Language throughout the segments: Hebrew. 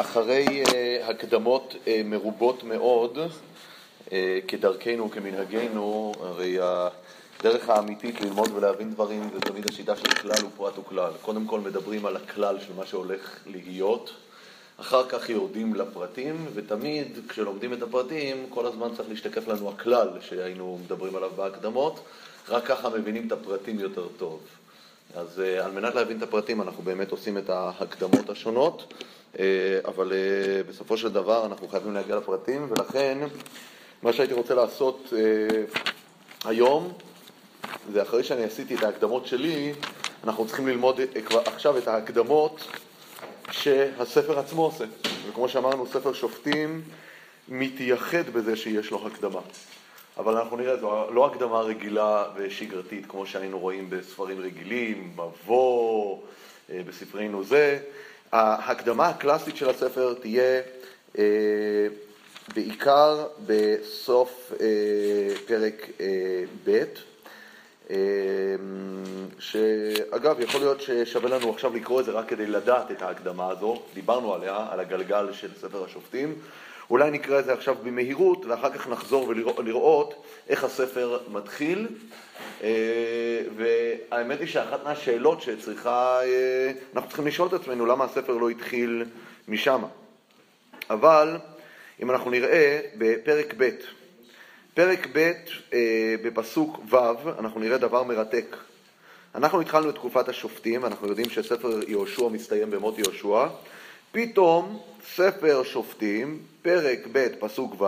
אחרי אה, הקדמות אה, מרובות מאוד, אה, כדרכנו, כמנהגנו, הרי הדרך האמיתית ללמוד ולהבין דברים זה תמיד השיטה של כלל ופרט וכלל. קודם כל מדברים על הכלל של מה שהולך להיות, אחר כך יורדים לפרטים, ותמיד כשלומדים את הפרטים, כל הזמן צריך להשתקף לנו הכלל שהיינו מדברים עליו בהקדמות, רק ככה מבינים את הפרטים יותר טוב. אז על מנת להבין את הפרטים אנחנו באמת עושים את ההקדמות השונות. אה, אבל אה, בסופו של דבר אנחנו חייבים להגיע לפרטים, ולכן מה שהייתי רוצה לעשות אה, היום, זה אחרי שאני עשיתי את ההקדמות שלי, אנחנו צריכים ללמוד עכשיו את ההקדמות שהספר עצמו עושה. וכמו שאמרנו, ספר שופטים מתייחד בזה שיש לו הקדמה. אבל אנחנו נראה, זו לא הקדמה רגילה ושגרתית כמו שהיינו רואים בספרים רגילים, מבוא, בספרינו זה, ההקדמה הקלאסית של הספר תהיה אה, בעיקר בסוף אה, פרק אה, ב', שאגב, יכול להיות ששווה לנו עכשיו לקרוא את זה רק כדי לדעת את ההקדמה הזו, דיברנו עליה, על הגלגל של ספר השופטים. אולי נקרא את זה עכשיו במהירות, ואחר כך נחזור ולראות איך הספר מתחיל. אה, והאמת היא שאחת מהשאלות שצריכה, אה, אנחנו צריכים לשאול את עצמנו למה הספר לא התחיל משם. אבל אם אנחנו נראה בפרק ב', פרק ב' אה, בפסוק ו', אנחנו נראה דבר מרתק. אנחנו התחלנו את תקופת השופטים, אנחנו יודעים שספר יהושע מסתיים במות יהושע. פתאום ספר שופטים, פרק ב', פסוק ו',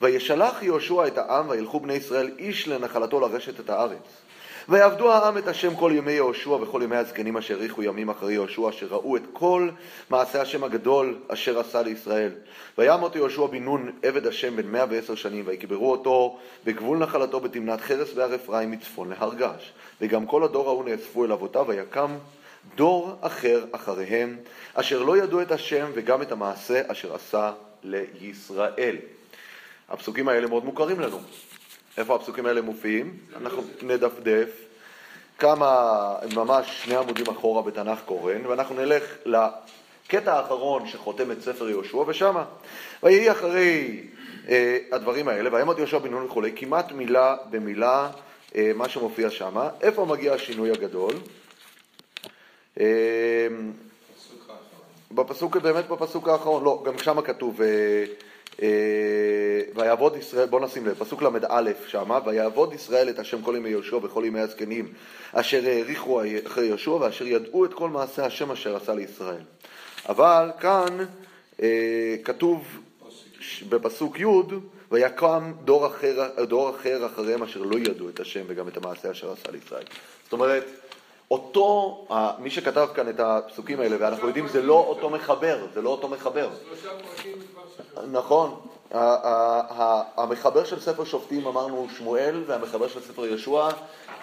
וישלח יהושע את העם וילכו בני ישראל איש לנחלתו לרשת את הארץ. ויעבדו העם את השם כל ימי יהושע וכל ימי הזקנים אשר האריכו ימים אחרי יהושע, אשר ראו את כל מעשה השם הגדול אשר עשה לישראל. וימות יהושע בן נון עבד השם בן מאה ועשר שנים, ויקברו אותו בגבול נחלתו בתמנת חרס בהר אפרים מצפון להר געש. וגם כל הדור ההוא נאספו אל אבותיו, ויקם דור אחר אחריהם, אשר לא ידעו את השם וגם את המעשה אשר עשה לישראל. הפסוקים האלה מאוד מוכרים לנו. איפה הפסוקים האלה מופיעים? אנחנו נדפדף כמה, ממש שני עמודים אחורה בתנ"ך קורן, ואנחנו נלך לקטע האחרון שחותם את ספר יהושע, ושמה. ויהי אחרי אה, הדברים האלה, וימות יהושע בן נון וכולי, כמעט מילה במילה אה, מה שמופיע שמה. איפה מגיע השינוי הגדול? אה, בפסוק, באמת בפסוק האחרון, לא, גם שמה כתוב אה, אה, ויעבוד ישראל, בוא נשים לב, פסוק ל"א שמה, ויעבוד ישראל את השם כל ימי יהושע וכל ימי הזקנים, אשר העריכו אחרי יהושע ואשר ידעו את כל מעשה השם אשר עשה לישראל. אבל כאן אה, כתוב בפסוק י' ויקם דור אחר, דור אחר אחריהם אשר לא ידעו את השם וגם את המעשה אשר עשה לישראל. זאת אומרת, אותו, מי שכתב כאן את הפסוקים האלה, ואנחנו יודעים, זה לא אותו מחבר, זה לא אותו מחבר. נכון. המחבר של ספר שופטים אמרנו שמואל, והמחבר של ספר יהושע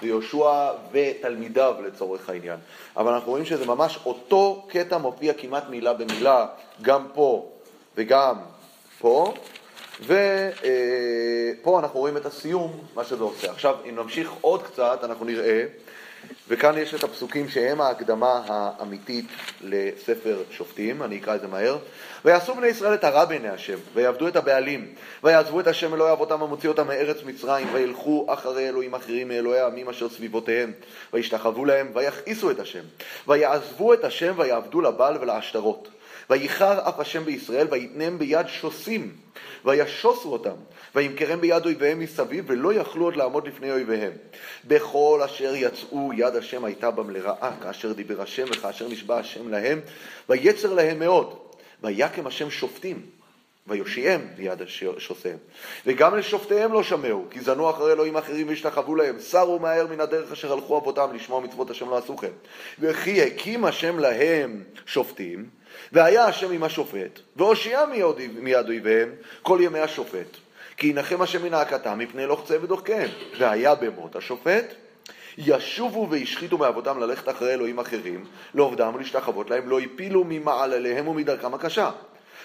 זה יהושע ותלמידיו לצורך העניין. אבל אנחנו רואים שזה ממש אותו קטע מופיע כמעט מילה במילה, גם פה וגם פה, ופה אה, אנחנו רואים את הסיום, מה שזה עושה. עכשיו, אם נמשיך עוד קצת, אנחנו נראה וכאן יש את הפסוקים שהם ההקדמה האמיתית לספר שופטים, אני אקרא את זה מהר. ויעשו בני ישראל את הרע בעיני השם, ויעבדו את הבעלים, ויעזבו את השם אלוהי אבותם המוציא אותם מארץ מצרים, וילכו אחרי אלוהים אחרים מאלוהי העמים אשר סביבותיהם, וישתחוו להם, ויכעיסו את השם, ויעזבו את השם, ויעבדו לבעל ולעשתרות. וייחר אף השם בישראל, ויתנם ביד שוסים, וישוסו אותם, וימכרם ביד אויביהם מסביב, ולא יכלו עוד לעמוד לפני אויביהם. בכל אשר יצאו יד השם הייתה בם לרעה, כאשר דיבר השם וכאשר נשבע השם להם, ויצר להם מאוד, ויקם השם שופטים. ויושיעם מיד שוסיהם. וגם לשופטיהם לא שמעו, כי זנו אחרי אלוהים אחרים והשתחוו להם, סרו מהר מן הדרך אשר הלכו אבותם לשמוע מצוות השם לא עשו כן. וכי הקים השם להם שופטים, והיה השם עם השופט, והושיע מיד אויביהם כל ימי השופט. כי ינחם השם מן ההכתם מפני לוחצי ודוחקיהם. והיה במות השופט, ישובו והשחיתו מאבותם ללכת אחרי אלוהים אחרים, לעובדם ולהשתחוות להם, לא הפילו ממעלליהם ומדרכם הקשה.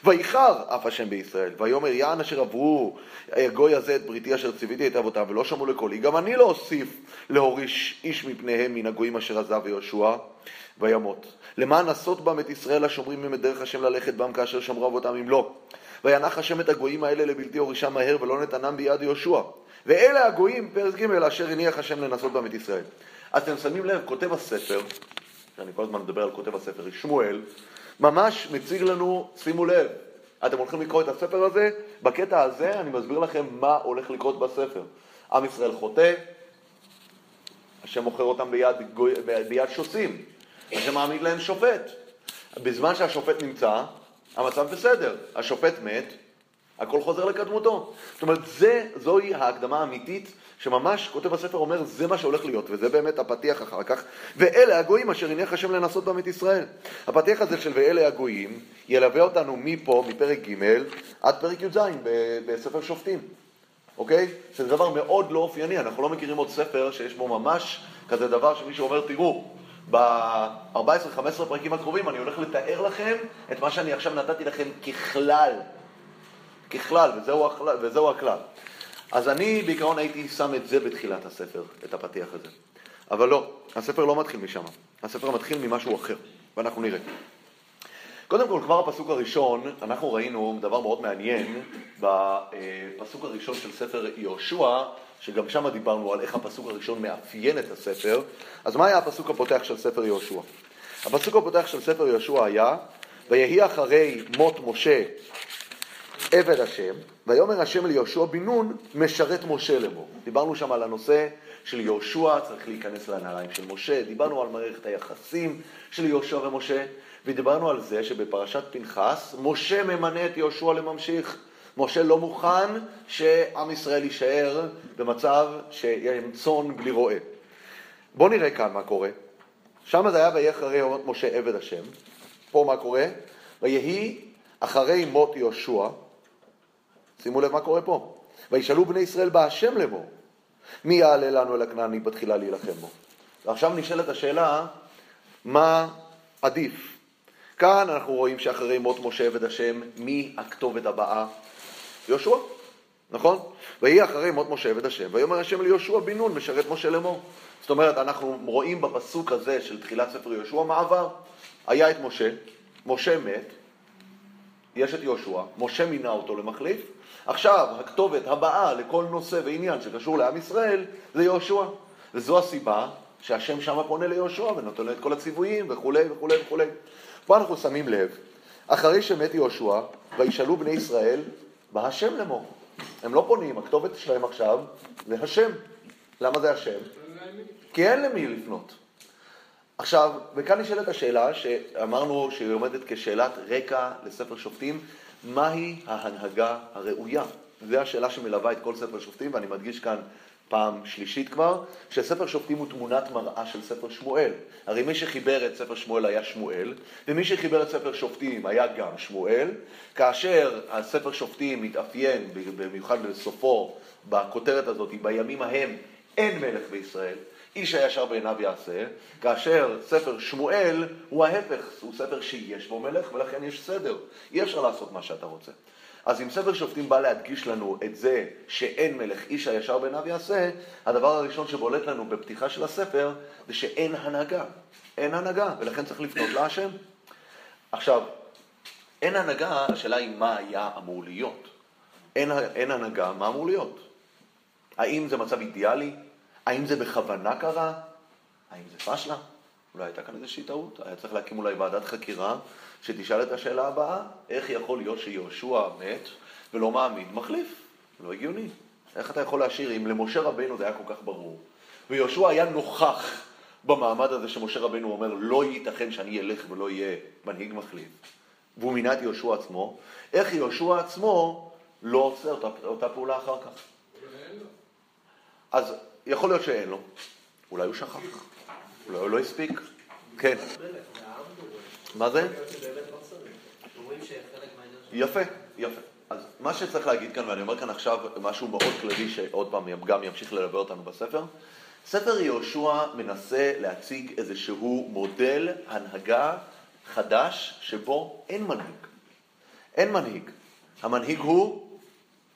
ויחר אף השם בישראל, ויאמר יען אשר עברו הגוי הזה את בריתי אשר ציוויתי את אבותיו ולא שמעו לקולי, גם אני לא אוסיף להוריש איש מפניהם מן הגויים אשר עזב יהושע וימות. למען נסות בם את ישראל השומרים מהם את דרך השם ללכת בם כאשר שמרו אבותם אם לא. וינח השם את הגויים האלה לבלתי הורישם מהר ולא נתנם ביד יהושע. ואלה הגויים, פרק ג', אשר הניח השם לנסות בם את ישראל. אז אתם שמים לב, כותב הספר, שאני כל הזמן מדבר על כותב הספר, שמואל, ממש מציג לנו, שימו לב, אתם הולכים לקרוא את הספר הזה, בקטע הזה אני מסביר לכם מה הולך לקרות בספר. עם ישראל חוטא, השם מוכר אותם ביד, ביד שוסים, השם מעמיד להם שופט. בזמן שהשופט נמצא, המצב בסדר, השופט מת, הכל חוזר לקדמותו. זאת אומרת, זה, זוהי ההקדמה האמיתית שממש כותב הספר אומר, זה מה שהולך להיות, וזה באמת הפתיח אחר כך. ואלה הגויים אשר הניח השם לנסות בם את ישראל. הפתיח הזה של ואלה הגויים ילווה אותנו מפה, מפרק ג' עד פרק י"ז בספר שופטים, אוקיי? שזה דבר מאוד לא אופייני, אנחנו לא מכירים עוד ספר שיש בו ממש כזה דבר שמישהו אומר, תראו, ב-14-15 פרקים הקרובים אני הולך לתאר לכם את מה שאני עכשיו נתתי לכם ככלל. ככלל, וזהו, וזהו הכלל. אז אני בעיקרון הייתי שם את זה בתחילת הספר, את הפתיח הזה. אבל לא, הספר לא מתחיל משם, הספר מתחיל ממשהו אחר, ואנחנו נראה. קודם כל, כבר הפסוק הראשון, אנחנו ראינו דבר מאוד מעניין בפסוק הראשון של ספר יהושע, שגם שם דיברנו על איך הפסוק הראשון מאפיין את הספר. אז מה היה הפסוק הפותח של ספר יהושע? הפסוק הפותח של ספר יהושע היה, ויהי אחרי מות משה עבד השם, ויאמר השם ליהושע בן נון, משרת משה לאמור. דיברנו שם על הנושא של יהושע, צריך להיכנס לנעליים של משה, דיברנו על מערכת היחסים של יהושע ומשה, ודיברנו על זה שבפרשת פנחס, משה ממנה את יהושע לממשיך. משה לא מוכן שעם ישראל יישאר במצב שהם צאן בלי רועה. בואו נראה כאן מה קורה. שם זה היה ויהי אחרי משה עבד השם. פה מה קורה? ויהי אחרי מות יהושע, שימו לב מה קורה פה. וישאלו בני ישראל בהשם לאמור, מי יעלה לנו אל הכנעני בתחילה להילחם בו? ועכשיו נשאלת השאלה, מה עדיף? כאן אנחנו רואים שאחרי מות משה עבד השם, מי הכתובת הבאה? יהושע, נכון? ויהי אחרי מות משה עבד השם, ויאמר השם ליהושע בן נון משרת משה לאמור. זאת אומרת, אנחנו רואים בפסוק הזה של תחילת ספר יהושע מעבר. היה את משה, משה מת, יש את יהושע, משה מינה אותו למחליף, עכשיו הכתובת הבאה לכל נושא ועניין שקשור לעם ישראל זה יהושע. וזו הסיבה שהשם שמה פונה ליהושע ונותן לו את כל הציוויים וכולי וכולי וכולי. פה אנחנו שמים לב, אחרי שמת יהושע, וישאלו בני ישראל, בהשם לאמור. הם לא פונים, הכתובת שלהם עכשיו זה השם. למה זה השם? כי אין למי לפנות. עכשיו, וכאן נשאלת השאלה שאמרנו שהיא עומדת כשאלת רקע לספר שופטים, מהי ההנהגה הראויה? זו השאלה שמלווה את כל ספר שופטים, ואני מדגיש כאן פעם שלישית כבר, שספר שופטים הוא תמונת מראה של ספר שמואל. הרי מי שחיבר את ספר שמואל היה שמואל, ומי שחיבר את ספר שופטים היה גם שמואל, כאשר הספר שופטים מתאפיין, במיוחד בסופו, בכותרת הזאת, בימים ההם אין מלך בישראל, איש הישר בעיניו יעשה, כאשר ספר שמואל הוא ההפך, הוא ספר שיש בו מלך ולכן יש סדר. אי אפשר לעשות מה שאתה רוצה. אז אם ספר שופטים בא להדגיש לנו את זה שאין מלך איש הישר בעיניו יעשה, הדבר הראשון שבולט לנו בפתיחה של הספר זה שאין הנהגה. אין הנהגה, ולכן צריך לפנות להשם. עכשיו, אין הנהגה, השאלה היא מה היה אמור להיות. אין, אין הנהגה, מה אמור להיות? האם זה מצב אידיאלי? האם זה בכוונה קרה? האם זה פשלה? אולי הייתה כאן איזושהי טעות? היה צריך להקים אולי ועדת חקירה שתשאל את השאלה הבאה, איך יכול להיות שיהושע מת ולא מעמיד מחליף? לא הגיוני. איך אתה יכול להשאיר, אם למשה רבנו זה היה כל כך ברור, ויהושע היה נוכח במעמד הזה שמשה רבנו אומר, לא ייתכן שאני אלך ולא יהיה מנהיג מחליף, והוא מינה את יהושע עצמו, איך יהושע עצמו לא עושה אותה, אותה פעולה אחר כך? אז יכול להיות שאין לו, אולי הוא שכח, אולי הוא לא הספיק. כן. מה זה? יפה, יפה. אז מה שצריך להגיד כאן, ואני אומר כאן עכשיו משהו מאוד כללי שעוד פעם גם ימשיך ללווה אותנו בספר, ספר יהושע מנסה להציג איזשהו מודל הנהגה חדש שבו אין מנהיג. אין מנהיג. המנהיג הוא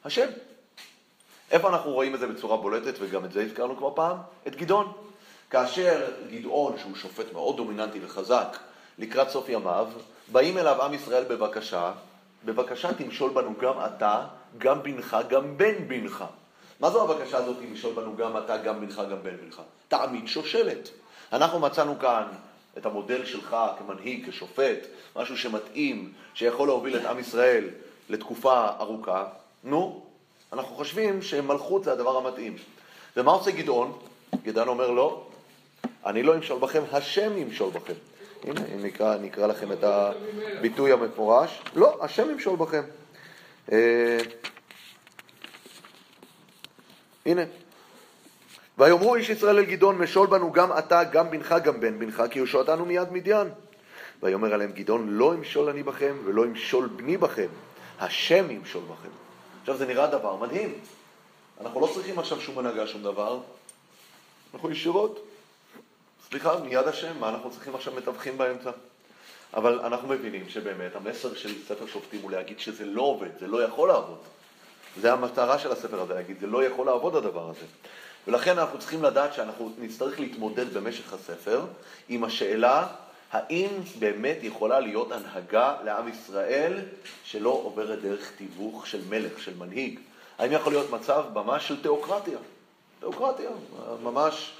השם. איפה אנחנו רואים את זה בצורה בולטת, וגם את זה הזכרנו כבר פעם? את גדעון. כאשר גדעון, שהוא שופט מאוד דומיננטי וחזק, לקראת סוף ימיו, באים אליו עם ישראל בבקשה, בבקשה תמשול בנו גם אתה, גם בנך, גם בן בנך. מה זו הבקשה הזאת, תמשול בנו גם אתה, גם בנך, גם בן בנך? תעמיד שושלת. אנחנו מצאנו כאן את המודל שלך כמנהיג, כשופט, משהו שמתאים, שיכול להוביל את עם ישראל לתקופה ארוכה. נו, אנחנו חושבים שמלכות זה הדבר המתאים. ומה עושה גדעון? גדעון אומר לא, אני לא אמשול בכם, השם ימשול בכם. הנה, אם נקרא, נקרא לכם את הביטוי המפורש. לא, השם ימשול בכם. אה, הנה. ויאמרו איש ישראל אל גדעון, משול בנו גם אתה, גם בנך, גם בן בנך, כי הושעתנו מיד מדיין. ויאמר עליהם גדעון, לא אמשול אני בכם, ולא אמשול בני בכם, השם ימשול בכם. עכשיו זה נראה דבר מדהים. אנחנו לא צריכים עכשיו שום הנהגה, שום דבר. אנחנו ישירות סליחה, מיד השם, מה אנחנו צריכים עכשיו מתווכים באמצע? אבל אנחנו מבינים שבאמת המסר של ספר שופטים הוא להגיד שזה לא עובד, זה לא יכול לעבוד. זה המטרה של הספר הזה, להגיד, זה לא יכול לעבוד הדבר הזה. ולכן אנחנו צריכים לדעת שאנחנו נצטרך להתמודד במשך הספר עם השאלה האם באמת יכולה להיות הנהגה לעם ישראל שלא עוברת דרך תיווך של מלך, של מנהיג? האם יכול להיות מצב ממש של תיאוקרטיה? תיאוקרטיה, ממש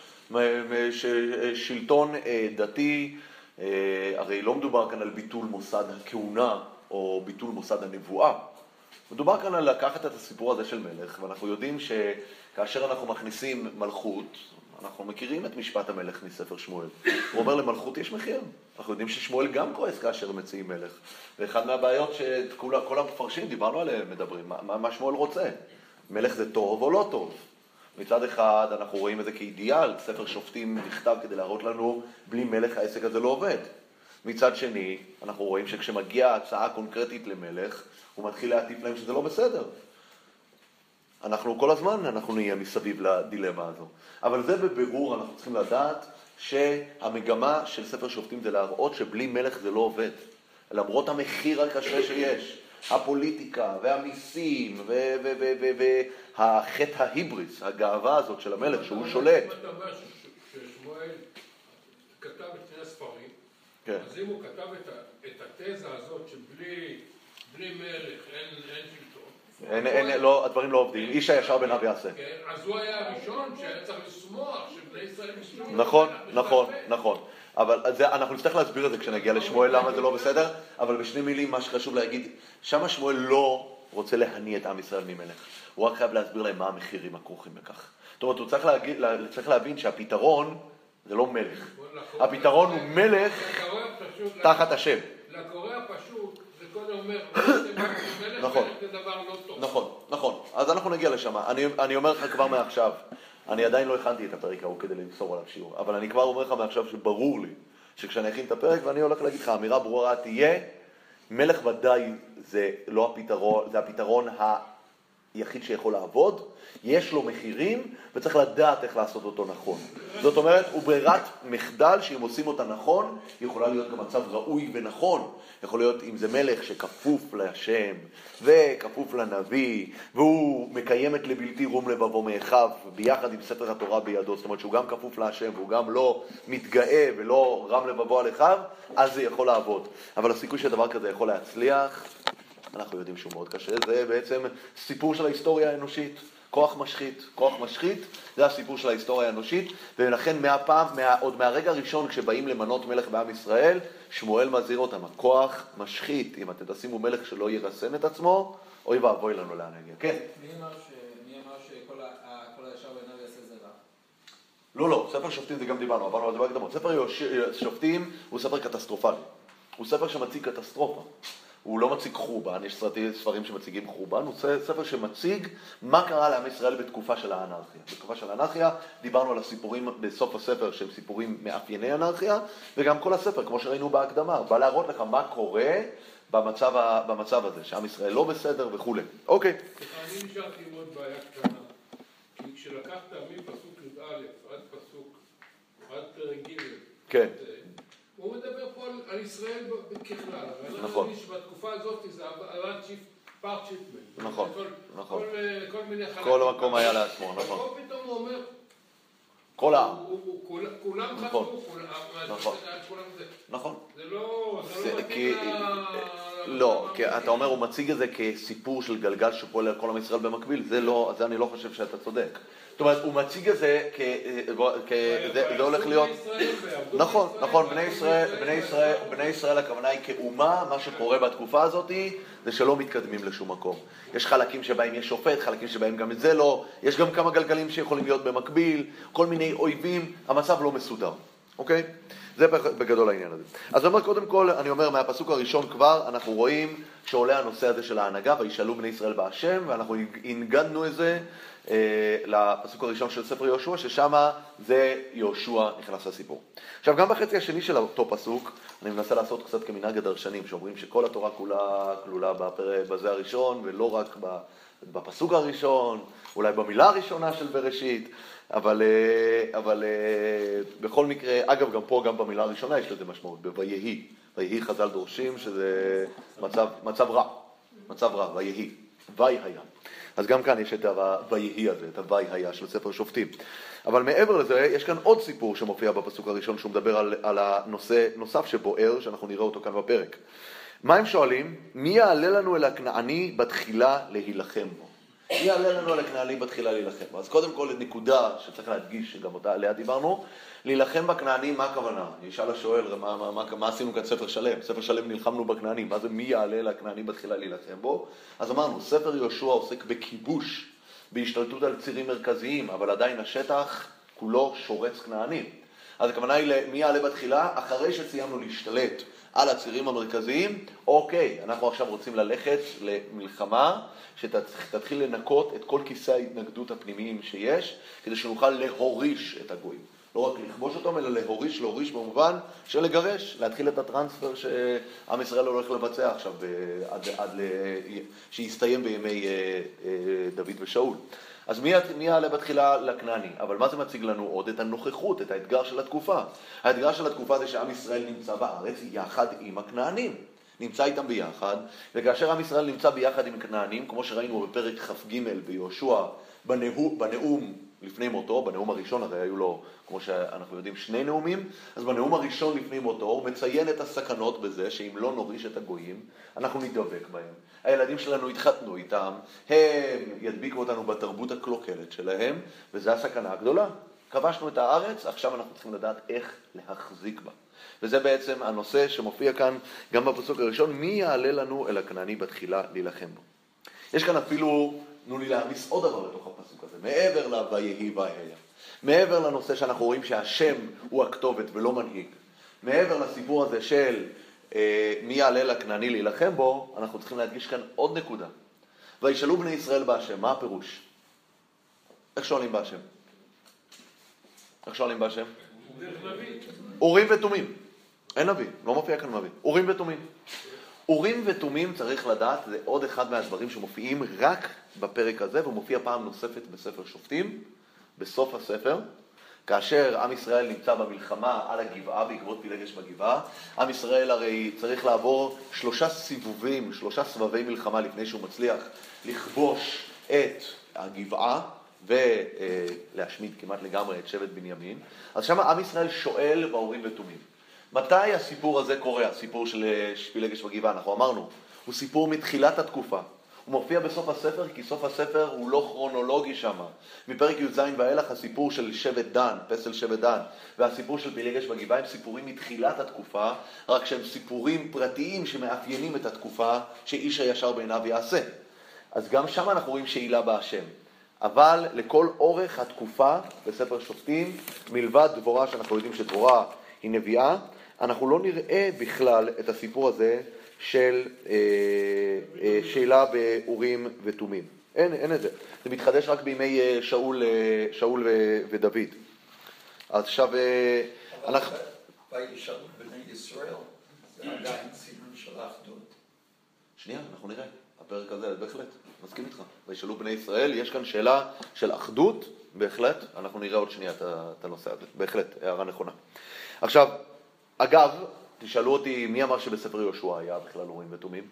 שלטון אה, דתי, אה, הרי לא מדובר כאן על ביטול מוסד הכהונה או ביטול מוסד הנבואה. מדובר כאן על לקחת את הסיפור הזה של מלך, ואנחנו יודעים שכאשר אנחנו מכניסים מלכות, אנחנו מכירים את משפט המלך מספר שמואל. הוא אומר למלכות יש מחיר. אנחנו יודעים ששמואל גם כועס כאשר מציעים מלך. ואחד מהבעיות שכל המפרשים, דיברנו עליהם, מדברים, מה, מה שמואל רוצה? מלך זה טוב או לא טוב? מצד אחד אנחנו רואים את זה כאידיאל, ספר שופטים נכתב כדי להראות לנו, בלי מלך העסק הזה לא עובד. מצד שני, אנחנו רואים שכשמגיעה הצעה קונקרטית למלך, הוא מתחיל להטיף להם שזה לא בסדר. אנחנו כל הזמן, אנחנו נהיה מסביב לדילמה הזו. אבל זה בבירור, אנחנו צריכים לדעת שהמגמה של ספר שופטים זה להראות שבלי מלך זה לא עובד. למרות המחיר הקשה שיש. הפוליטיקה והמיסים והחטא ההיבריס, הגאווה הזאת של המלך שהוא שולט. אם אתה אומר ששמואל כתב את שני הספרים, כן. אז אם הוא כתב את התזה הזאת שבלי מלך אין שלטון, אין, אין, לא, הדברים לא עובדים, איש הישר בעיניו יעשה. כן, אז הוא היה הראשון שהיה צריך לשמוח שבני ישראל. נכון, נכון, נכון. אבל זה, אנחנו נצטרך להסביר את זה כשנגיע לשמואל למה זה לא בסדר, אבל בשני מילים מה שחשוב להגיד, שמה שמואל לא רוצה להניא את עם ישראל ממלך, הוא רק חייב להסביר להם מה המחירים הכרוכים בכך. זאת אומרת, הוא צריך, להגיד, צריך להבין שהפתרון זה לא מלך, הפתרון הוא מלך תחת השם. לקורא הפשוט זה קודם אומר, נכון, נכון, נכון, אז אנחנו נגיע לשם, אני אומר לך כבר מעכשיו, אני עדיין לא הכנתי את הפרק ההוא כדי למסור עליו שיעור, אבל אני כבר אומר לך מעכשיו שברור לי שכשאני אכין את הפרק, ואני הולך להגיד לך, אמירה ברורה תהיה, מלך ודאי זה לא הפתרון, זה הפתרון היחיד שיכול לעבוד, יש לו מחירים וצריך לדעת איך לעשות אותו נכון. זאת אומרת, הוא ברירת מחדל שאם עושים אותה נכון, יכולה להיות גם מצב ראוי ונכון. יכול להיות אם זה מלך שכפוף להשם וכפוף לנביא, והוא מקיים את לבלתי רום לבבו מאחיו ביחד עם ספר התורה בידו, זאת אומרת שהוא גם כפוף להשם והוא גם לא מתגאה ולא רם לבבו על אחיו, אז זה יכול לעבוד. אבל הסיכוי שדבר כזה יכול להצליח, אנחנו יודעים שהוא מאוד קשה, זה בעצם סיפור של ההיסטוריה האנושית. כוח משחית. כוח משחית זה הסיפור של ההיסטוריה האנושית, ולכן מהפעם, מה, עוד מהרגע הראשון כשבאים למנות מלך בעם ישראל, שמואל מזהיר אותם, הכוח משחית. אם אתם תשימו מלך שלא ירסן את עצמו, אוי ואבוי לנו לאן נגיע. כן. מי אמר שכל הישר בעיניו יעשה זה רע? לא, לא, ספר שופטים זה גם דיברנו, עברנו על זה בהקדמות. ספר שופטים הוא ספר קטסטרופלי. הוא ספר שמציג קטסטרופה. הוא לא מציג חורבן, יש סרטי, ספרים שמציגים חורבן, הוא ספר שמציג מה קרה לעם ישראל בתקופה של האנרכיה. בתקופה של האנרכיה דיברנו על הסיפורים בסוף הספר שהם סיפורים מאפייני אנרכיה, וגם כל הספר, כמו שראינו בהקדמה, בא להראות לך מה קורה במצב, במצב הזה, שעם ישראל לא בסדר וכולי. אוקיי. אני נשארתי עם עוד בעיה קטנה, כי כשלקחת מפסוק י"א עד פסוק, עד פרק ג', כן. הוא מדבר על ישראל ככלל. אני נכון. מרגיש שבתקופה הזאת זה פארט שיפמנט. נכון, נכון. כל, אה, כל מיני חלקים. כל מקום היה לעצמו, נכון. פה פתאום הוא אומר, כל העם, כולם נכון. חתמו, כולם- נכון. זה. נכון. זה לא, זה זה לא מתאים ל... לא, כי אתה אומר, הוא מציג את זה כסיפור של גלגל שפועל על כל עם ישראל במקביל, זה לא, זה אני לא חושב שאתה צודק. זאת אומרת, הוא מציג את זה כ... כ- זה זה הולך להיות... נכון, נכון, בני ישראל, בני ישראל, בני ישראל הכוונה היא כאומה, מה שקורה בתקופה הזאת זה שלא מתקדמים לשום מקום. יש חלקים שבהם יש שופט, חלקים שבהם גם את זה לא, יש גם כמה גלגלים שיכולים להיות במקביל, כל מיני אויבים, המצב לא מסודר, אוקיי? זה בגדול העניין הזה. אז אני אומר, קודם כל, אני אומר, מהפסוק הראשון כבר, אנחנו רואים שעולה הנושא הזה של ההנהגה, וישאלו בני ישראל בהשם, ואנחנו הנגדנו את זה אה, לפסוק הראשון של ספר יהושע, ששם זה יהושע נכנס לסיפור. עכשיו, גם בחצי השני של אותו פסוק, אני מנסה לעשות קצת כמנהג הדרשנים, שאומרים שכל התורה כולה כלולה. בזה הראשון, ולא רק בפסוק הראשון, אולי במילה הראשונה של בראשית, אבל, אה, אבל אה, בכל מקרה, אגב, גם פה, גם במילה הראשונה יש לזה משמעות, ב"ויהי". ויהי חז"ל דורשים שזה מצב, מצב רע, מצב רע, ויהי, ויהי היה. אז גם כאן יש את ה"ויהי" הזה, את ה"ויהי היה" של ספר שופטים. אבל מעבר לזה, יש כאן עוד סיפור שמופיע בפסוק הראשון, שהוא מדבר על, על הנושא נוסף שבוער, שאנחנו נראה אותו כאן בפרק. מה הם שואלים? מי יעלה לנו אל הכנעני בתחילה להילחם בו? מי יעלה לנו אל הכנעני בתחילה להילחם? אז קודם כל נקודה שצריך להדגיש, שגם אותה עליה דיברנו, להילחם בכנענים, מה הכוונה? ישאל השואל, מה, מה, מה, מה עשינו כאן ספר שלם? ספר שלם נלחמנו בכנענים, מה זה מי יעלה אל הכנעני בתחילה להילחם בו? אז אמרנו, ספר יהושע עוסק בכיבוש, בהשתלטות על צירים מרכזיים, אבל עדיין השטח כולו שורץ כנענים. אז הכוונה היא למי יעלה בתחילה, אחרי שסיימנו להשתלט על הצירים המרכזיים, אוקיי, אנחנו עכשיו רוצים ללכת למלחמה שתתחיל לנקות את כל כיסי ההתנגדות הפנימיים שיש, כדי שנוכל להוריש את הגויים. לא רק לכבוש אותם, אלא להוריש, להוריש במובן של לגרש, להתחיל את הטרנספר שעם ישראל הולך לבצע עכשיו, ב- עד, עד ל... שיסתיים בימי אה, אה, דוד ושאול. אז מי, יעלה בתחילה לכנעני? אבל מה זה מציג לנו עוד? את הנוכחות, את האתגר של התקופה. האתגר של התקופה זה שעם ישראל נמצא בארץ יחד עם הכנענים. נמצא איתם ביחד, וכאשר עם ישראל נמצא ביחד עם הכנענים, כמו שראינו בפרק כ"ג ביהושע, בנאום לפני מותו, בנאום הראשון, הרי היו לו, כמו שאנחנו יודעים, שני נאומים, אז בנאום הראשון לפני מותו הוא מציין את הסכנות בזה שאם לא נוריש את הגויים, אנחנו נדבק בהם. הילדים שלנו יתחתנו איתם, הם ידביקו אותנו בתרבות הקלוקלת שלהם, וזו הסכנה הגדולה. כבשנו את הארץ, עכשיו אנחנו צריכים לדעת איך להחזיק בה. וזה בעצם הנושא שמופיע כאן גם בפסוק הראשון, מי יעלה לנו אל הכנעני בתחילה להילחם בו. יש כאן אפילו, תנו לי להעמיס עוד דבר לתוך הפסוק הזה, מעבר ל"ויהי והיה". מעבר לנושא שאנחנו רואים שהשם הוא הכתובת ולא מנהיג, מעבר לסיפור הזה של אה, מי יעלה לכנעני להילחם בו, אנחנו צריכים להדגיש כאן עוד נקודה. וישאלו בני ישראל בהשם, מה הפירוש? איך שואלים בהשם? איך שואלים בהשם? אורים ותומים. אין נביא, לא מופיע כאן נביא. אורים ותומים. אורים ותומים, צריך לדעת, זה עוד אחד מהדברים שמופיעים רק בפרק הזה, והוא מופיע פעם נוספת בספר שופטים, בסוף הספר, כאשר עם ישראל נמצא במלחמה על הגבעה, בעקבות פילגש בגבעה. עם ישראל הרי צריך לעבור שלושה סיבובים, שלושה סבבי מלחמה לפני שהוא מצליח לכבוש את הגבעה. ולהשמיד כמעט לגמרי את שבט בנימין. אז שם עם ישראל שואל באורים ותומים. מתי הסיפור הזה קורה, הסיפור של פילגש בגבעה? אנחנו אמרנו, הוא סיפור מתחילת התקופה. הוא מופיע בסוף הספר, כי סוף הספר הוא לא כרונולוגי שם. מפרק י"ז ואילך הסיפור של שבט דן, פסל שבט דן, והסיפור של פילגש בגבעה הם סיפורים מתחילת התקופה, רק שהם סיפורים פרטיים שמאפיינים את התקופה שאיש הישר בעיניו יעשה. אז גם שם אנחנו רואים שאילה בהשם. אבל לכל אורך התקופה בספר שופטים, מלבד דבורה, שאנחנו יודעים שדבורה היא נביאה, אנחנו לא נראה בכלל את הסיפור הזה של אה, אה, שאלה באורים ותומים. אין, אין את זה. זה מתחדש רק בימי אה, שאול, אה, שאול ו, ודוד. אז עכשיו אה, אנחנו... וישאלו בני ישראל, זה עדיין סימן של אחדות. שנייה, אנחנו נראה. הפרק הזה, בהחלט, מסכים איתך. וישאלו בני ישראל, יש כאן שאלה של אחדות, בהחלט, אנחנו נראה עוד שנייה את הנושא הזה, בהחלט, הערה נכונה. עכשיו, אגב, תשאלו אותי, מי אמר שבספר יהושע היה בכלל אורים ותומים?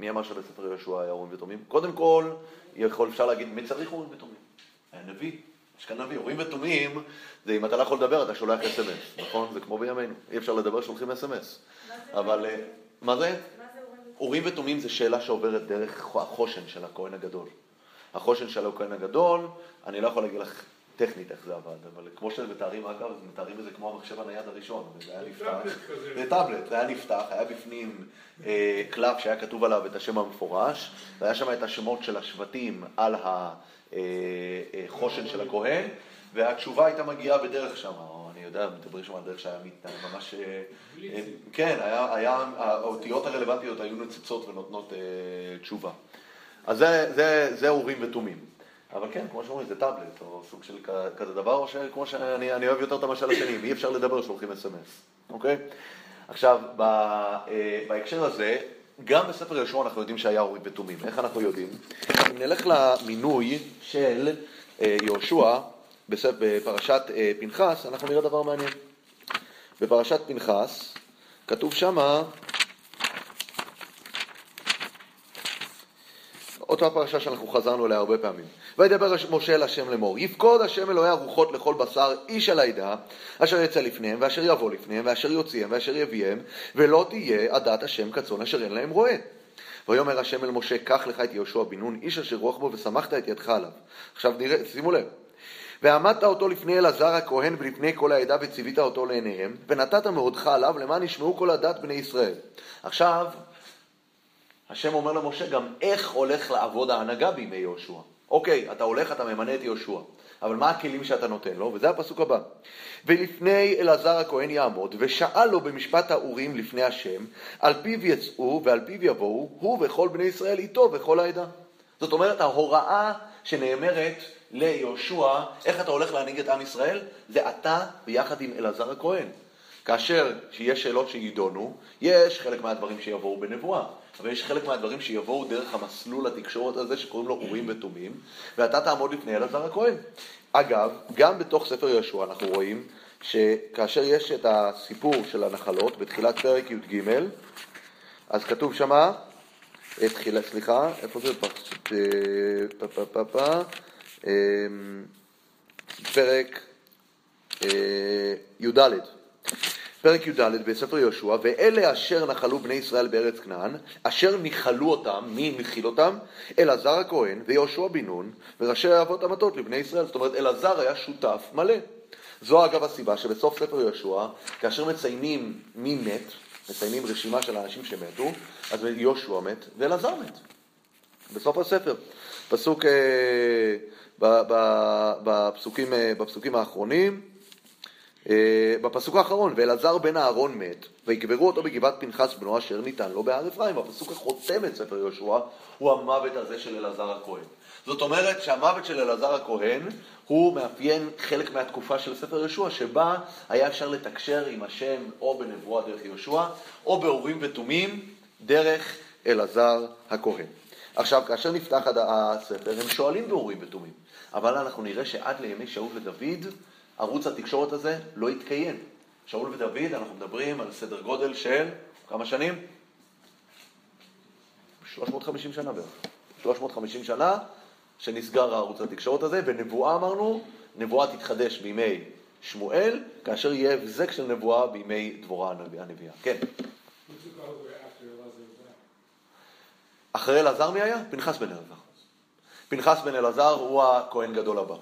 מי אמר שבספר יהושע היה אורים ותומים? קודם כל, יכול, אפשר להגיד, מי צריך אורים ותומים? היה נביא. יש כאן נביא. אורים ותומים, זה אם אתה לא יכול לדבר, אתה שולח אס.אם.אס, נכון? זה כמו בימינו. אי אפשר לדבר, שולחים אס.אם.אס. אבל, מה זה? אורים ותומים זה שאלה שעוברת דרך החושן של הכהן הגדול. החושן של הכהן הגדול, אני לא יכול להגיד לך טכנית איך זה עבד, אבל כמו שמתארים אגב, מתארים את זה כמו המחשב הנייד הראשון, זה היה נפתח, זה טאבלט, זה היה נפתח, היה בפנים אה, קלף שהיה כתוב עליו את השם המפורש, והיה שם את השמות של השבטים על החושן של הכהן, והתשובה הייתה מגיעה בדרך שם, או אני יודע, מדברים שם על דרך שהיה ממש, אה, כן, היה, היה, האותיות הרלוונטיות היו נציצות ונותנות אה, תשובה. אז זה, זה, זה אורים ותומים. אבל כן, כמו שאומרים, זה טאבלט, או סוג של כזה דבר, או שכמו שאני אוהב יותר את המשל השני, אי אפשר לדבר כשהולכים אס.אם.אס, אוקיי? עכשיו, אה, בהקשר הזה, גם בספר יהושע אנחנו יודעים שהיה אורים ותומים. איך אנחנו יודעים? אם נלך למינוי של אה, יהושע בפרשת אה, פנחס, אנחנו נראה דבר מעניין. בפרשת פנחס כתוב שמה אותה פרשה שאנחנו חזרנו אליה הרבה פעמים. וידבר משה אל השם לאמור, יפקוד השם אלוהי הרוחות לכל בשר איש על העדה, אשר יצא לפניהם, ואשר יבוא לפניהם, ואשר יוציאם, ואשר יביאם, ולא תהיה עדת השם כצאן אשר אין להם רועה. ויאמר השם אל משה, קח לך את יהושע בן נון, איש אשר רוח בו, ושמחת את ידך עליו. עכשיו נראה, שימו לב. ועמדת אותו לפני אלעזר הכהן ולפני כל העדה וציווית אותו לעיניהם, ונתת מאודך עליו למען ישמעו כל הדת בני ישראל. עכשיו, השם אומר למשה גם איך הולך לעבוד ההנהגה בימי יהושע. אוקיי, אתה הולך, אתה ממנה את יהושע, אבל מה הכלים שאתה נותן לו? וזה הפסוק הבא. ולפני אלעזר הכהן יעמוד, ושאל לו במשפט האורים לפני השם, על פיו יצאו ועל פיו יבואו, הוא וכל בני ישראל איתו וכל העדה. זאת אומרת, ההוראה שנאמרת ליהושע, איך אתה הולך להנהיג את עם ישראל, זה אתה ביחד עם אלעזר הכהן. כאשר יש שאלות שיידונו, יש חלק מהדברים שיבואו בנבואה. אבל יש חלק מהדברים שיבואו דרך המסלול התקשורת הזה שקוראים לו אורים ותומים, ואתה תעמוד לפני אלעזר הכהן. אגב, גם בתוך ספר יהושע אנחנו רואים שכאשר יש את הסיפור של הנחלות בתחילת פרק י"ג, אז כתוב שמה, תחילה, סליחה, איפה זה? פרק י"ד. פרק י"ד בספר יהושע, ואלה אשר נחלו בני ישראל בארץ כנען, אשר ניחלו אותם, מי מכיל אותם? אלעזר הכהן ויהושע בן נון, וראשי אבות המטות לבני ישראל. זאת אומרת, אלעזר היה שותף מלא. זו אגב הסיבה שבסוף ספר יהושע, כאשר מציינים מי מת, מציינים רשימה של האנשים שמתו, אז יהושע מת ואלעזר מת. בסוף הספר. פסוק, אה, בפסוקים, אה, בפסוקים האחרונים, בפסוק האחרון, ואלעזר בן אהרון מת, ויקברו אותו בגבעת פנחס בנו אשר ניתן לו בהר אפרים. הפסוק החותם את ספר יהושע הוא המוות הזה של אלעזר הכהן. זאת אומרת שהמוות של אלעזר הכהן הוא מאפיין חלק מהתקופה של ספר יהושע, שבה היה אפשר לתקשר עם השם או בנבואה דרך יהושע, או באורים ותומים דרך אלעזר הכהן. עכשיו, כאשר נפתח הספר, הם שואלים באורים ותומים, אבל אנחנו נראה שעד לימי שאול ודוד, ערוץ התקשורת הזה לא התקיים. שאול ודוד, אנחנו מדברים על סדר גודל של כמה שנים? 350 שנה בערך. 350 שנה שנסגר הערוץ התקשורת הזה, ונבואה אמרנו, נבואה תתחדש בימי שמואל, כאשר יהיה הבזק של נבואה בימי דבורה הנביאה. כן. אחרי אלעזר מי היה? פנחס בן אלעזר. פנחס בן אלעזר הוא הכהן גדול הבא.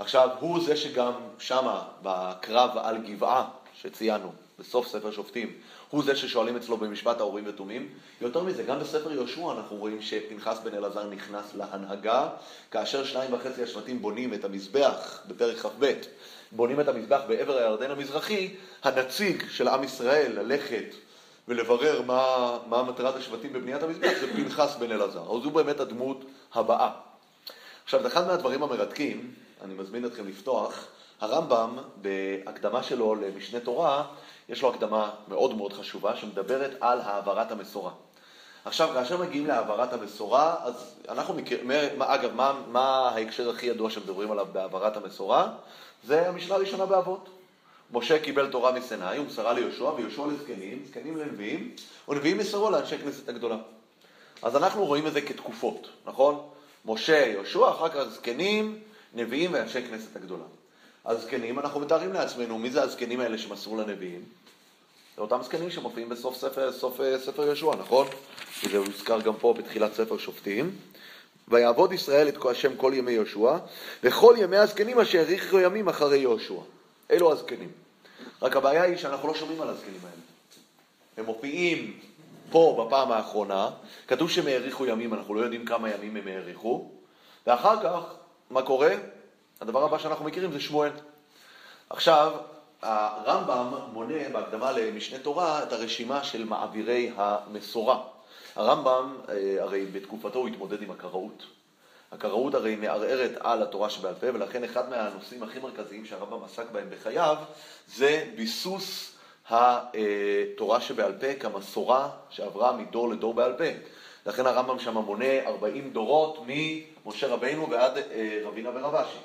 עכשיו, הוא זה שגם שמה, בקרב על גבעה שציינו, בסוף ספר שופטים, הוא זה ששואלים אצלו במשפט האורים ותומים. יותר מזה, גם בספר יהושע אנחנו רואים שפנחס בן אלעזר נכנס להנהגה, כאשר שניים וחצי השבטים בונים את המזבח בפרק כ"ב, בונים את המזבח בעבר הירדן המזרחי, הנציג של עם ישראל ללכת ולברר מה, מה מטרת השבטים בבניית המזבח זה פנחס בן אלעזר. אז הוא באמת הדמות הבאה. עכשיו, אחד מהדברים המרתקים, אני מזמין אתכם לפתוח, הרמב"ם בהקדמה שלו למשנה תורה, יש לו הקדמה מאוד מאוד חשובה שמדברת על העברת המסורה. עכשיו, כאשר מגיעים להעברת המסורה, אז אנחנו מכירים, אגב, מה, מה ההקשר הכי ידוע שמדברים עליו בהעברת המסורה? זה המשנה הראשונה באבות. משה קיבל תורה מסיני, הוא מסרה ליהושע, ויהושע לזקנים, זקנים לנביאים, ונביאים מסרו לאנשי כנסת הגדולה. אז אנחנו רואים את זה כתקופות, נכון? משה, יהושע, אחר כך זקנים, נביאים ואנשי כנסת הגדולה. הזקנים, אנחנו מתארים לעצמנו, מי זה הזקנים האלה שמסרו לנביאים? זה אותם זקנים שמופיעים בסוף ספר, סוף, ספר יהושע, נכון? וזה הוזכר גם פה בתחילת ספר שופטים. ויעבוד ישראל את השם כל ימי יהושע, וכל ימי הזקנים אשר האריכו ימים אחרי יהושע. אלו הזקנים. רק הבעיה היא שאנחנו לא שומעים על הזקנים האלה. הם מופיעים פה בפעם האחרונה, כתוב שהם האריכו ימים, אנחנו לא יודעים כמה ימים הם האריכו, ואחר כך, מה קורה? הדבר הבא שאנחנו מכירים זה שמואל. עכשיו, הרמב"ם מונה בהקדמה למשנה תורה את הרשימה של מעבירי המסורה. הרמב"ם, אה, הרי בתקופתו הוא התמודד עם הקראות. הקראות הרי מערערת על התורה שבעל פה, ולכן אחד מהנושאים הכי מרכזיים שהרמב"ם עסק בהם בחייו, זה ביסוס התורה שבעל פה כמסורה שעברה מדור לדור בעל פה. לכן הרמב"ם שם מונה 40 דורות ממשה רבינו ועד אה, רבינה ורבשי.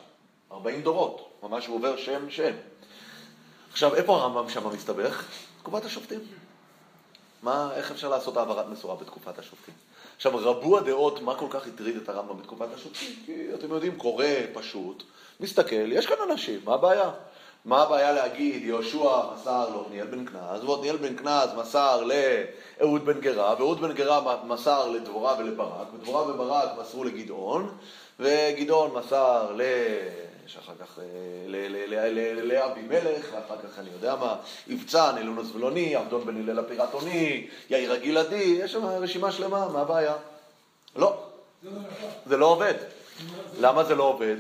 40 דורות, ממש הוא עובר שם שם. עכשיו, איפה הרמב"ם שם מסתבך? תקופת השופטים. מה, איך אפשר לעשות העברת מסורה בתקופת השופטים? עכשיו, רבו הדעות מה כל כך הטריד את הרמב"ם בתקופת השופטים, כי אתם יודעים, קורא פשוט, מסתכל, יש כאן אנשים, מה הבעיה? מה הבעיה להגיד, יהושע מסר לעתניאל בן כנז, ועתניאל בן כנז מסר לאהוד בן גרה, ואהוד בן גרה מסר לדבורה ולברק, ודבורה וברק מסרו לגדעון, וגדעון מסר ל... יש אחר כך אה, לאבימלך, ואחר כך אני יודע מה, יבצן, אלון הזבלוני, עבדון בן הלל הפירטוני, יאיר הגלעדי, יש שם רשימה שלמה, מה הבעיה? לא, זה לא עובד. למה זה לא עובד?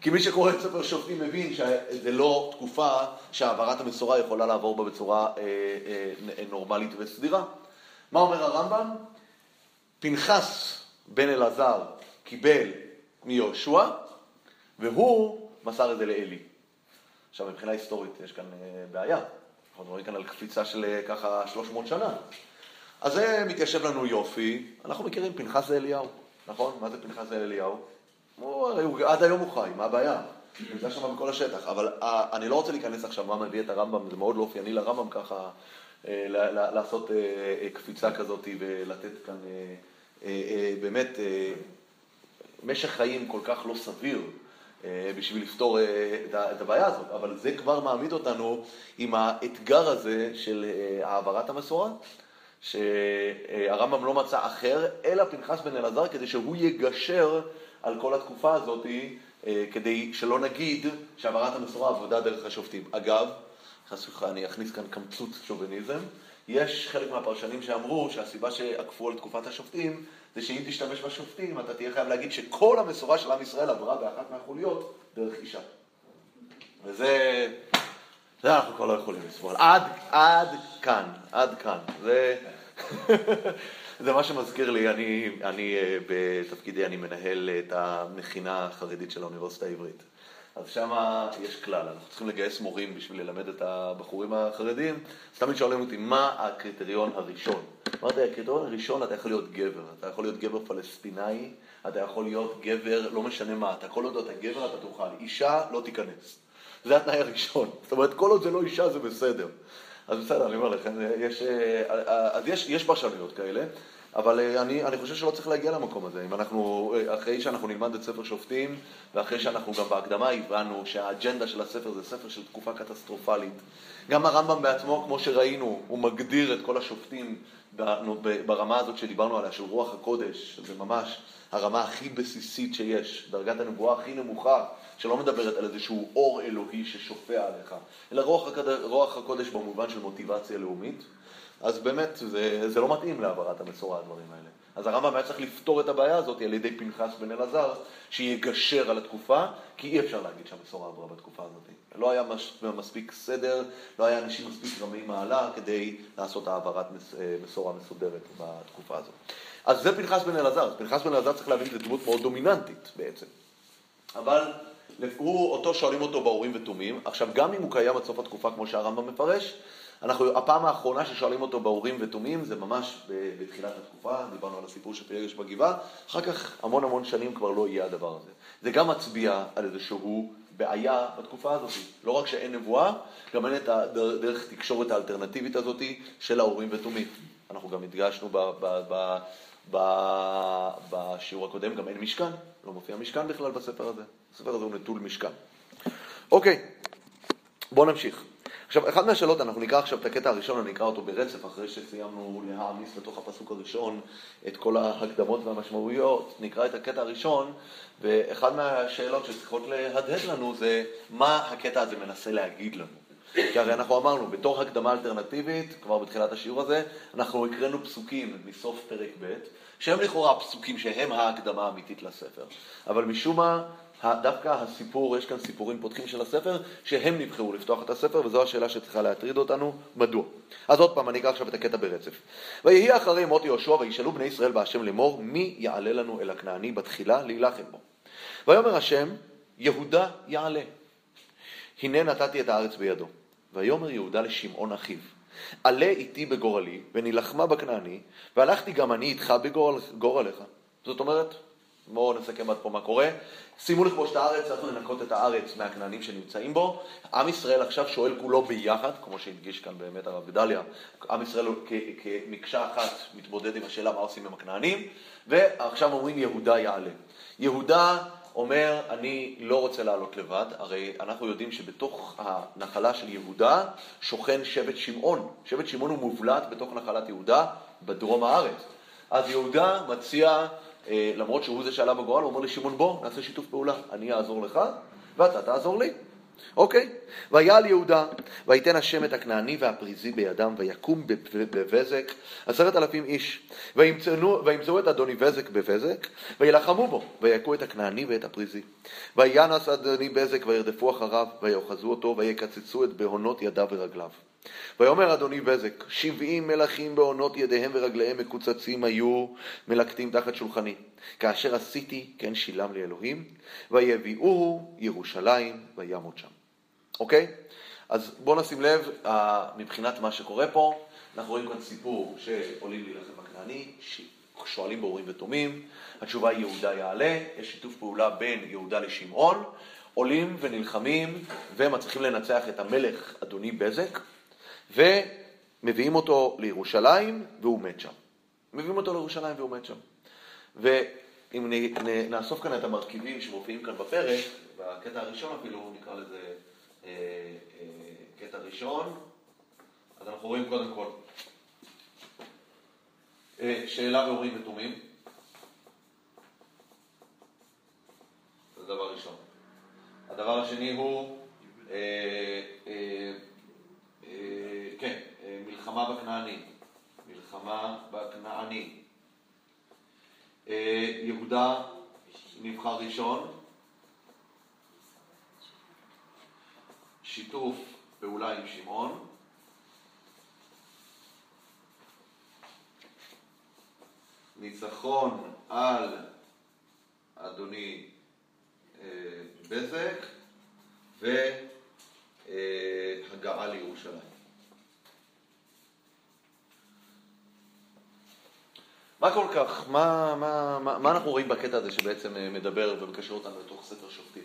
כי מי שקורא את ספר שופטים מבין שזה לא תקופה שהעברת המסורה יכולה לעבור בה בצורה אה, אה, נורמלית וסדירה. מה אומר הרמב"ם? פנחס בן אלעזר קיבל מיהושע, והוא מסר את זה לאלי. עכשיו, מבחינה היסטורית יש כאן אה, בעיה. אנחנו מדברים כאן על קפיצה של אה, ככה 300 שנה. אז זה מתיישב לנו יופי, אנחנו מכירים פנחס זה אליהו, נכון? מה זה פנחס זה אליהו? הוא, הוא, עד היום הוא חי, מה הבעיה? נמצא שם בכל השטח, אבל uh, אני לא רוצה להיכנס עכשיו מה מביא את הרמב"ם, זה מאוד לא אופייני לרמב"ם ככה uh, לעשות uh, קפיצה כזאת ולתת כאן באמת משך חיים כל כך לא סביר אה, בשביל לפתור אה, את הבעיה הזאת, אבל זה כבר מעמיד אותנו עם האתגר הזה של אה, העברת המסורה, שהרמב"ם לא מצא אחר, אלא פנחס בן אלעזר, כדי שהוא יגשר על כל התקופה הזאת, כדי שלא נגיד שהעברת המסורה עבודה דרך השופטים. אגב, אני אכניס כאן קמצוץ שוביניזם, יש חלק מהפרשנים שאמרו שהסיבה שעקפו על תקופת השופטים זה שאם תשתמש בשופטים, אתה תהיה חייב להגיד שכל המסורה של עם ישראל עברה באחת מהחוליות דרך אישה. וזה... זה אנחנו כבר לא יכולים לסבול. עד, עד כאן, עד כאן. זה, זה מה שמזכיר לי, אני, אני אה, בתפקידי, אני מנהל את המכינה החרדית של האוניברסיטה העברית. אז שם יש כלל, אנחנו צריכים לגייס מורים בשביל ללמד את הבחורים החרדים, אז תמיד שואלים אותי, מה הקריטריון הראשון? אמרתי, הקריטריון הראשון, אתה יכול להיות גבר, אתה יכול להיות גבר פלסטינאי, אתה יכול להיות גבר, לא משנה מה, אתה כל עוד אתה גבר אתה תוכל, אישה לא תיכנס. זה התנאי הראשון. זאת אומרת, כל עוד זה לא אישה זה בסדר. אז בסדר, אני אומר לכם, יש, אה, אז יש, יש פרשנויות כאלה. אבל אה, אני, אני חושב שלא צריך להגיע למקום הזה. אם אנחנו, אה, אחרי שאנחנו נלמד את ספר שופטים, ואחרי שאנחנו גם בהקדמה הבנו שהאג'נדה של הספר זה ספר של תקופה קטסטרופלית. גם הרמב"ם בעצמו, כמו שראינו, הוא מגדיר את כל השופטים ברמה הזאת שדיברנו עליה, של רוח הקודש, שזה ממש הרמה הכי בסיסית שיש, דרגת הנבואה הכי נמוכה, שלא מדברת על איזשהו אור אלוהי ששופע עליך, אלא רוח הקודש, רוח הקודש במובן של מוטיבציה לאומית. אז באמת, זה, זה לא מתאים להעברת המסורה, הדברים האלה. אז הרמב"ם היה צריך לפתור את הבעיה הזאת על ידי פנחס בן אלעזר, שיגשר על התקופה, כי אי אפשר להגיד שהמסורה עברה בתקופה הזאת. לא היה מש, מספיק סדר, לא היה אנשים מספיק רמי מעלה כדי לעשות העברת מס, מסורה מסודרת בתקופה הזאת. אז זה פנחס בן אלעזר. פנחס בן אלעזר צריך להבין, זו דמות מאוד דומיננטית בעצם. אבל הוא, אותו שואלים אותו באורים ותומים. עכשיו, גם אם הוא קיים עד סוף התקופה, כמו שהרמב"ם מפרש, אנחנו, הפעם האחרונה ששואלים אותו באורים ותומים זה ממש בתחילת התקופה, דיברנו על הסיפור של פילגש בגבעה, אחר כך המון המון שנים כבר לא יהיה הדבר הזה. זה גם מצביע על איזשהו בעיה בתקופה הזאת. לא רק שאין נבואה, גם אין את הדרך תקשורת האלטרנטיבית הזאת של האורים ותומים. אנחנו גם הדגשנו ב, ב, ב, בשיעור הקודם, גם אין משכן, לא מופיע משכן בכלל בספר הזה. הספר הזה הוא נטול משכן. אוקיי, בואו נמשיך. עכשיו, אחת מהשאלות, אנחנו נקרא עכשיו את הקטע הראשון, אני אקרא אותו ברצף, אחרי שסיימנו להעמיס לתוך הפסוק הראשון את כל ההקדמות והמשמעויות, נקרא את הקטע הראשון, ואחת מהשאלות שצריכות להדהד לנו זה מה הקטע הזה מנסה להגיד לנו. כי הרי אנחנו אמרנו, בתור הקדמה אלטרנטיבית, כבר בתחילת השיעור הזה, אנחנו הקראנו פסוקים מסוף פרק ב', שהם לכאורה הפסוקים שהם ההקדמה האמיתית לספר. אבל משום מה, דווקא הסיפור, יש כאן סיפורים פותחים של הספר, שהם נבחרו לפתוח את הספר, וזו השאלה שצריכה להטריד אותנו, מדוע? אז עוד פעם, אני אקרא עכשיו את הקטע ברצף. ויהי אחרי מות יהושע, וישאלו בני ישראל בהשם לאמור, מי יעלה לנו אל הכנעני בתחילה להילחם בו? ויאמר השם, יהודה יעלה. הנה נתתי את הארץ בידו. ויאמר יהודה לשמעון אחיו, עלה איתי בגורלי, ונלחמה בכנעני, והלכתי גם אני איתך בגורלך. זאת אומרת, בואו נסכם עד פה מה קורה. שימו לכבוש את הארץ, צריך לנקות את הארץ מהכנענים שנמצאים בו. עם ישראל עכשיו שואל כולו ביחד, כמו שהדגיש כאן באמת הרב גדליה, עם ישראל כמקשה אחת מתמודד עם השאלה מה עושים עם הכנענים, ועכשיו אומרים יהודה יעלה. יהודה אומר, אני לא רוצה לעלות לבד, הרי אנחנו יודעים שבתוך הנחלה של יהודה שוכן שבט שמעון. שבט שמעון הוא מובלט בתוך נחלת יהודה בדרום הארץ. אז יהודה מציע אה, למרות שהוא זה שעלה בגורל, הוא אומר לשמעון בוא, נעשה שיתוף פעולה, אני אעזור לך ואתה תעזור לי. אוקיי? ויעל יהודה, ויתן השם את הכנעני והפריזי בידם, ויקום בבזק עשרת אלפים איש, וימצאו את אדוני בזק בבזק, וילחמו בו, ויכו את הכנעני ואת הפריזי. וינס אדוני בזק וירדפו אחריו, ויאחזו אותו, ויקצצו את בהונות ידיו ורגליו. ויאמר אדוני בזק, שבעים מלכים בעונות ידיהם ורגליהם מקוצצים היו מלקטים תחת שולחני. כאשר עשיתי, כן שילם לי אלוהים, ויביאוהו ירושלים וימות שם. אוקיי? אז בואו נשים לב, מבחינת מה שקורה פה, אנחנו רואים כאן סיפור שעולים להילחם בכנעני, שואלים בהורים ותומים, התשובה היא יהודה יעלה, יש שיתוף פעולה בין יהודה לשמעון, עולים ונלחמים ומצליחים לנצח את המלך אדוני בזק, ומביאים אותו לירושלים והוא מת שם. מביאים אותו לירושלים והוא מת שם. ואם נאסוף כאן את המרכיבים שמופיעים כאן בפרק, בקטע הראשון אפילו, נקרא לזה אה, אה, קטע ראשון, אז אנחנו רואים קודם כל אה, שאלה והורים ותומים. זה דבר ראשון. הדבר השני הוא אה, אה, כן, אה, מלחמה בכנעני, מלחמה בכנעני. אה, יהודה נבחר ראשון, שיתוף פעולה עם שמעון, ניצחון על אדוני בזק, ו... אה, הגעה לירושלים. מה כל כך, מה, מה, מה, מה אנחנו רואים בקטע הזה שבעצם אה, מדבר ומקשר אותנו לתוך ספר שופטים?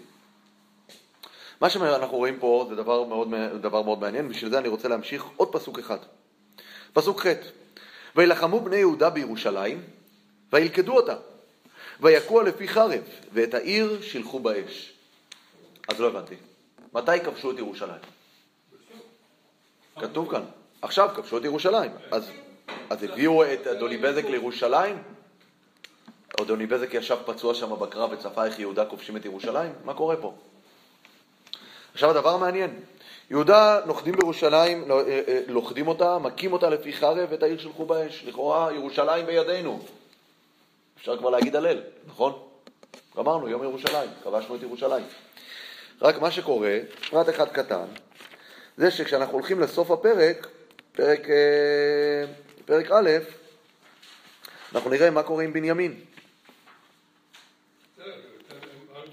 מה שאנחנו רואים פה זה דבר מאוד, דבר מאוד מעניין, בשביל זה אני רוצה להמשיך עוד פסוק אחד. פסוק ח' וילחמו בני יהודה בירושלים, וילכדו אותה, ויכוה לפי חרב, ואת העיר שילחו באש. אז לא הבנתי. מתי כבשו את ירושלים? כתוב כאן, עכשיו כבשו את ירושלים. אז, אז הביאו את אדוני בזק לירושלים? אדוני בזק ישב פצוע שם בקרב וצפה איך יהודה כובשים את ירושלים? מה קורה פה? עכשיו הדבר המעניין, יהודה נוחדים בירושלים, לא, אה, אה, לוכדים אותה, מכים אותה לפי חרב ואת העיר שלחו באש. לכאורה ירושלים בידינו. אפשר כבר להגיד הלל, נכון? גמרנו, יום ירושלים, כבשנו את ירושלים. רק מה שקורה, פרט אחד קטן, זה שכשאנחנו הולכים לסוף הפרק, פרק, אה, פרק א', אנחנו נראה מה קורה עם בנימין.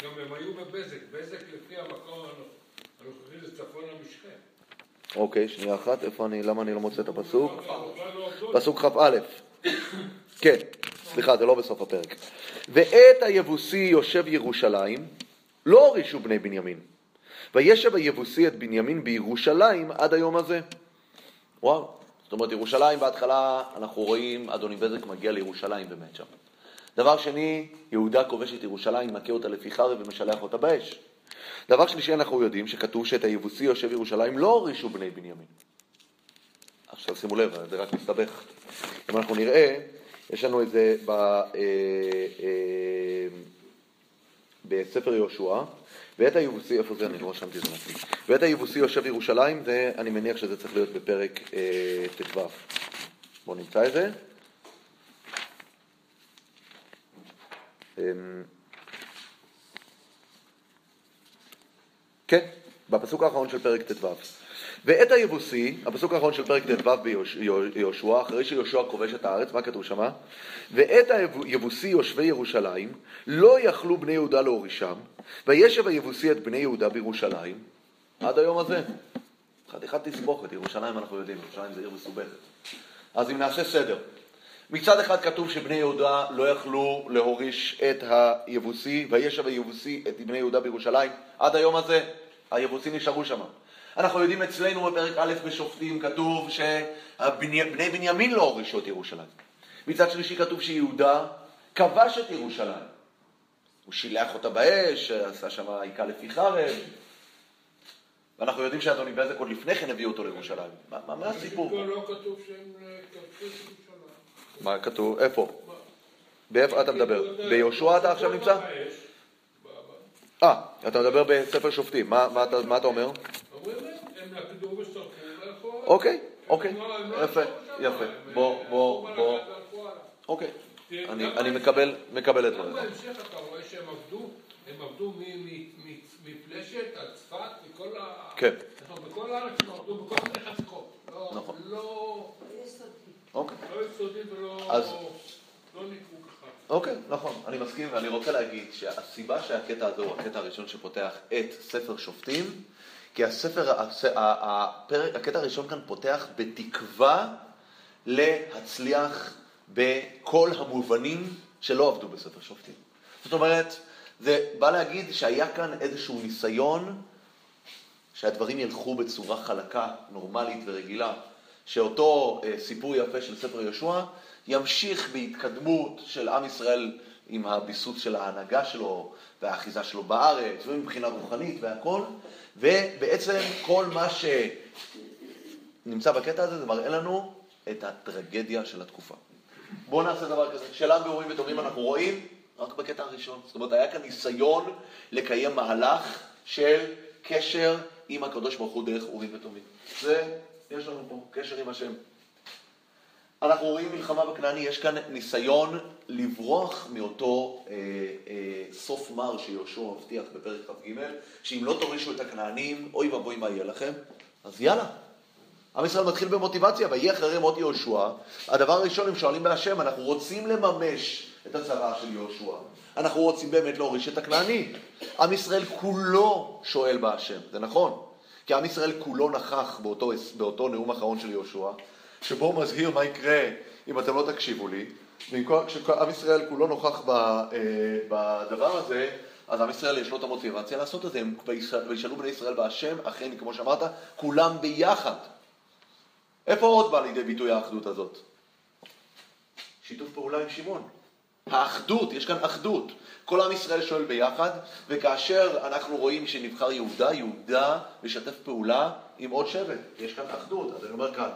גם הם היו בבזק, בזק לפי המקום הנוכחי זה צפון המשכן. אוקיי, שנייה אחת, איפה אני, למה אני לא מוצא את הפסוק? פסוק כ"א. כן, סליחה, זה לא בסוף הפרק. ואת היבוסי יושב ירושלים, לא הורישו בני בנימין, וישב היבוסי את בנימין בירושלים עד היום הזה. וואו, זאת אומרת ירושלים בהתחלה אנחנו רואים אדוני בזק מגיע לירושלים באמת שם. דבר שני, יהודה כובש את ירושלים, מכה אותה לפי חרב ומשלח אותה באש. דבר שלישי, אנחנו יודעים שכתוב שאת היבוסי יושב ירושלים לא הורישו בני בנימין. עכשיו שימו לב, זה רק מסתבך. אם אנחנו נראה, יש לנו את זה ב, אה, אה, בספר יהושע, ואת היבוסי, איפה זה? אני לא רשמתי את זה לעצמי. ואת היבוסי יושב ירושלים, זה, אני מניח שזה צריך להיות בפרק אה, ט"ו. בואו נמצא את זה. אמ, כן, בפסוק האחרון של פרק ט"ו. ואת היבוסי, הפסוק האחרון של פרק ט"ו ביהושע, אחרי שיהושע כובש את הארץ, מה כתוב שמה? ואת היבוסי יושבי ירושלים, לא יכלו בני יהודה להורישם, וישב היבוסי את בני יהודה בירושלים, עד היום הזה. חתיכת תסבוכת, ירושלים אנחנו יודעים, ירושלים זה עיר מסובכת. אז אם נעשה סדר, מצד אחד כתוב שבני יהודה לא יכלו להוריש את היבוסי, וישב היבוסי את בני יהודה בירושלים, עד היום הזה היבוסים נשארו שם. אנחנו יודעים אצלנו בפרק א' בשופטים כתוב שבני בנימין לא הורישו את ירושלים. מצד שלישי כתוב שיהודה כבש את ירושלים. הוא שילח אותה באש, עשה שם היכה לפי חרב. ואנחנו יודעים שאדוני בזק עוד לפני כן הביא אותו לירושלים. מה, מה, מה הסיפור? לא כתוב שהם אה, כבשו את ירושלים. מה כתוב? איפה? באיפה אתה מדבר? ביהושע אתה עכשיו נמצא? אה, אתה מדבר בספר שופטים. מה אתה אומר? אוקיי, אוקיי, יפה, יפה. בוא, בוא, בוא. אוקיי, אני מקבל, מקבל את דבריך. בהמשך אתה רואה שהם עבדו, הם עבדו מפלשת עד צפת, מכל ה... כן. בכל הארץ הם עבדו בכל מיני חתיכות. נכון. לא... יסודי ולא... לא ככה. אוקיי, נכון, אני מסכים, ואני רוצה להגיד שהסיבה שהקטע הזה הוא הקטע הראשון שפותח את ספר שופטים, כי הספר, הפרק, הקטע הראשון כאן פותח בתקווה להצליח בכל המובנים שלא עבדו בספר שופטים. זאת אומרת, זה בא להגיד שהיה כאן איזשהו ניסיון שהדברים ילכו בצורה חלקה, נורמלית ורגילה, שאותו אה, סיפור יפה של ספר יהושע ימשיך בהתקדמות של עם ישראל עם הביסוס של ההנהגה שלו והאחיזה שלו בארץ ומבחינה רוחנית והכל, ובעצם כל מה שנמצא בקטע הזה זה מראה לנו את הטרגדיה של התקופה. בואו נעשה דבר כזה, שאלה באורים וטובים אנחנו רואים רק בקטע הראשון. זאת אומרת, היה כאן ניסיון לקיים מהלך של קשר עם הקדוש ברוך הוא דרך אורים ותומים. זה, יש לנו פה קשר עם השם. אנחנו רואים מלחמה בכנעני, יש כאן ניסיון לברוח מאותו אה, אה, סוף מר שיהושע מבטיח בפרק כ"ג, שאם לא תורישו את הכנענים, אוי ואבוי מה יהיה לכם, אז יאללה. עם ישראל מתחיל במוטיבציה, ויהי אחרי מות יהושע, הדבר הראשון הם שואלים בהשם, אנחנו רוצים לממש את הצרה של יהושע. אנחנו רוצים באמת להוריש את הכנעני. עם ישראל כולו שואל בהשם, זה נכון. כי עם ישראל כולו נכח באותו, באותו נאום אחרון של יהושע, שבו הוא מזהיר מה יקרה אם אתם לא תקשיבו לי. וכשעם ישראל כולו נוכח אה, בדבר הזה, אז עם ישראל יש לו את המוטיבציה לעשות את זה. הם וישאלו בני ישראל בהשם, אכן, כמו שאמרת, כולם ביחד. איפה עוד בא לידי ביטוי האחדות הזאת? שיתוף פעולה עם שמעון. האחדות, יש כאן אחדות. כל עם ישראל שואל ביחד, וכאשר אנחנו רואים שנבחר יהודה, יהודה משתף פעולה עם עוד שבט. יש כאן אחדות. אז אני אומר כאן,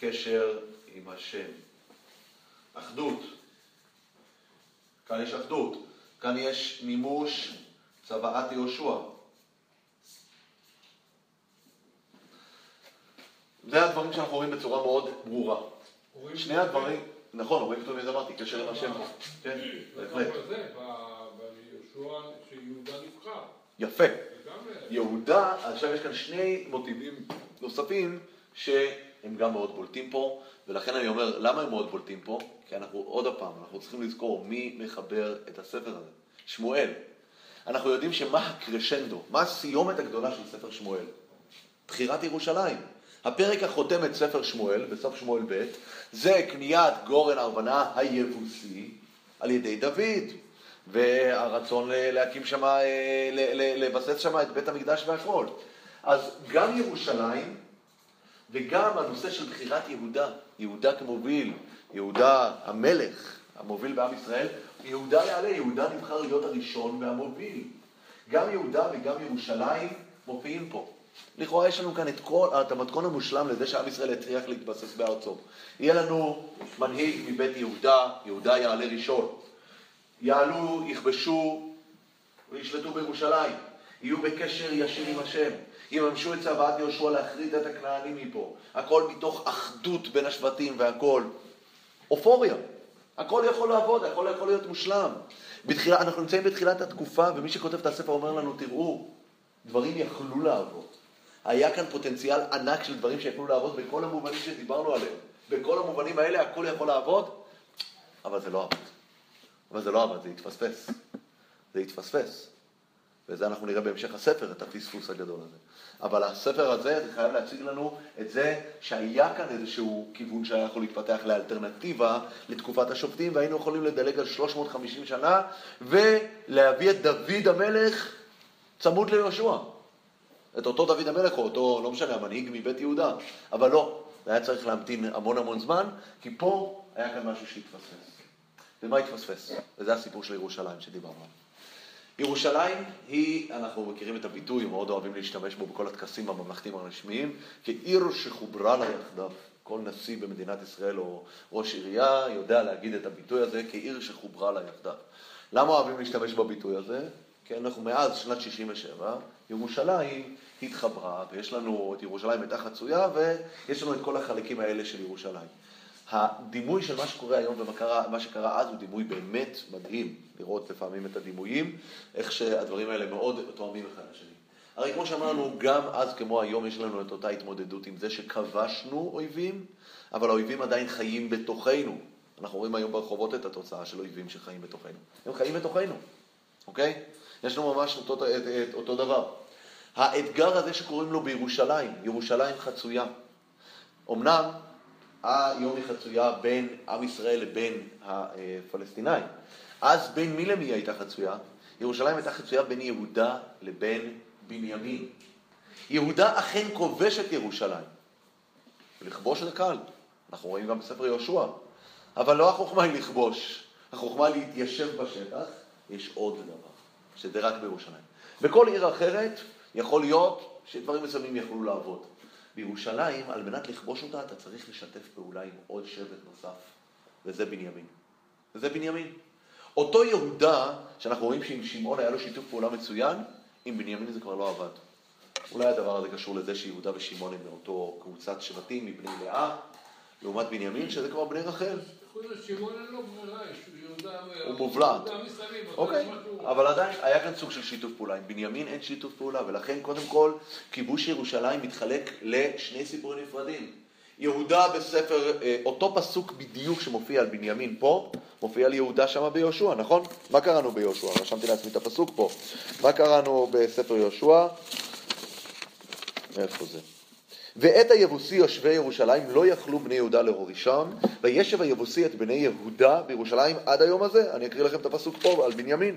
קשר עם השם. אחדות. כאן יש אחדות. כאן יש מימוש צוואת יהושע. זה הדברים שאנחנו רואים בצורה מאוד ברורה. שני הדברים, נכון, רואים פתאום איזה אמרתי, קשר עם השם. כן, בהחלט. זה. יפה. זה יהודה, עכשיו יש כאן שני מוטיבים נוספים שהם גם מאוד בולטים פה, ולכן אני אומר, למה הם מאוד בולטים פה? כי אנחנו, עוד פעם, אנחנו צריכים לזכור מי מחבר את הספר הזה. שמואל. אנחנו יודעים שמה הקרשנדו, מה הסיומת הגדולה של ספר שמואל? בחירת ירושלים. הפרק החותם את ספר שמואל, בסוף שמואל ב', זה קניית גורן ארוונה היבוסי על ידי דוד. והרצון להקים שם, אה, לבסס שם את בית המקדש והכל. אז גם ירושלים וגם הנושא של בחירת יהודה, יהודה כמוביל, יהודה המלך המוביל בעם ישראל, יהודה יעלה, יהודה נבחר להיות הראשון והמוביל. גם יהודה וגם ירושלים מופיעים פה. לכאורה יש לנו כאן את, כל, את המתכון המושלם לזה שעם ישראל יצליח להתבסס בארצו. יהיה לנו מנהיג מבית יהודה, יהודה יעלה ראשון. יעלו, יכבשו וישלטו בירושלים. יהיו בקשר ישיר עם השם. יממשו את צוואת יהושע להכרית את הכנענים מפה. הכל מתוך אחדות בין השבטים והכל. אופוריה. הכל יכול לעבוד, הכל יכול להיות מושלם. בתחילה, אנחנו נמצאים בתחילת התקופה, ומי שכותב את הספר אומר לנו, תראו, דברים יכלו לעבוד. היה כאן פוטנציאל ענק של דברים שיכלו לעבוד בכל המובנים שדיברנו עליהם. בכל המובנים האלה הכל יכול לעבוד, אבל זה לא עבד. אבל זה לא עבד, זה התפספס. זה התפספס. וזה אנחנו נראה בהמשך הספר, את הפספוס הגדול הזה. אבל הספר הזה, זה חייב להציג לנו את זה שהיה כאן איזשהו כיוון שהיה יכול להתפתח לאלטרנטיבה לתקופת השופטים, והיינו יכולים לדלג על 350 שנה, ולהביא את דוד המלך צמוד ליהושע. את אותו דוד המלך, או אותו, לא משנה, המנהיג מבית יהודה. אבל לא, היה צריך להמתין המון המון זמן, כי פה היה כאן משהו שהתפספס. ומה התפספס? וזה הסיפור של ירושלים שדיברנו עליו. ירושלים היא, אנחנו מכירים את הביטוי, מאוד אוהבים להשתמש בו בכל הטקסים הממלכתיים הרשמיים, כעיר שחוברה לה יחדיו. כל נשיא במדינת ישראל או ראש עירייה יודע להגיד את הביטוי הזה כעיר שחוברה לה יחדיו. למה אוהבים להשתמש בביטוי הזה? כי אנחנו מאז שנת 67, ירושלים התחברה, ויש לנו את ירושלים הייתה חצויה, ויש לנו את כל החלקים האלה של ירושלים. הדימוי של מה שקורה היום ומה קרה, מה שקרה אז הוא דימוי באמת מדהים, לראות לפעמים את הדימויים, איך שהדברים האלה מאוד תואמים אחד לשני. הרי כמו שאמרנו, גם אז כמו היום יש לנו את אותה התמודדות עם זה שכבשנו אויבים, אבל האויבים עדיין חיים בתוכנו. אנחנו רואים היום ברחובות את התוצאה של אויבים שחיים בתוכנו. הם חיים בתוכנו, אוקיי? יש לנו ממש אותו, את, את, אותו דבר. האתגר הזה שקוראים לו בירושלים, ירושלים חצויה. אמנם היום היא חצויה בין עם ישראל לבין הפלסטינאים. אז בין מי למי היא הייתה חצויה? ירושלים הייתה חצויה בין יהודה לבין בנימין. יהודה אכן כובש את ירושלים. לכבוש זה קל, אנחנו רואים גם בספר יהושע. אבל לא החוכמה היא לכבוש, החוכמה להתיישב בשטח, יש עוד דבר, שזה רק בירושלים. בכל עיר אחרת יכול להיות שדברים מסוימים יכלו לעבוד. בירושלים, על מנת לכבוש אותה, אתה צריך לשתף פעולה עם עוד שבט נוסף, וזה בנימין. וזה בנימין. אותו יהודה, שאנחנו רואים שעם שמעון היה לו שיתוף פעולה מצוין, עם בנימין זה כבר לא עבד. אולי הדבר הזה קשור לזה שיהודה ושמעון הם מאותו קבוצת שבטים מבני לאה, לעומת בנימין, שזה כבר בני רחל. הוא מובלעת. אוקיי, אבל עדיין היה כאן סוג של שיתוף פעולה. עם בנימין אין שיתוף פעולה, ולכן קודם כל כיבוש ירושלים מתחלק לשני סיפורים נפרדים. יהודה בספר, אה, אותו פסוק בדיוק שמופיע על בנימין פה, מופיע על יהודה שמה ביהושע, נכון? מה קראנו ביהושע? רשמתי לעצמי את הפסוק פה. מה קראנו בספר יהושע? איפה זה? ואת היבוסי יושבי ירושלים לא יכלו בני יהודה להורישם, וישב היבוסי את בני יהודה בירושלים עד היום הזה. אני אקריא לכם את הפסוק פה על בנימין.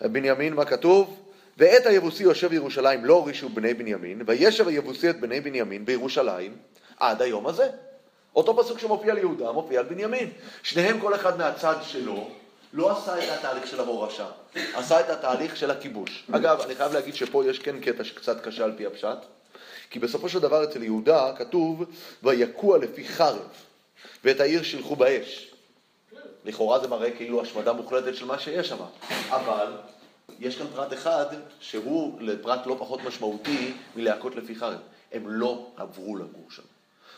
בנימין, מה כתוב? ואת היבוסי יושב ירושלים לא הורישו בני בנימין, וישב היבוסי את בני בנימין בירושלים עד היום הזה. אותו פסוק שמופיע על יהודה מופיע על בנימין. שניהם כל אחד מהצד שלו לא עשה את התהליך של ההורשה, עשה את התהליך של הכיבוש. אגב, אני חייב להגיד שפה יש כן קטע שקצת קשה על פי הפשט, כי בסופו של דבר אצל יהודה כתוב ויקוע לפי חרב, ואת העיר שילחו באש. לכאורה זה מראה כאילו השמדה מוחלטת של מה שיש שם, אבל יש כאן פרט אחד שהוא לפרט לא פחות משמעותי מלהכות לפי חרב. הם לא עברו לגור שם.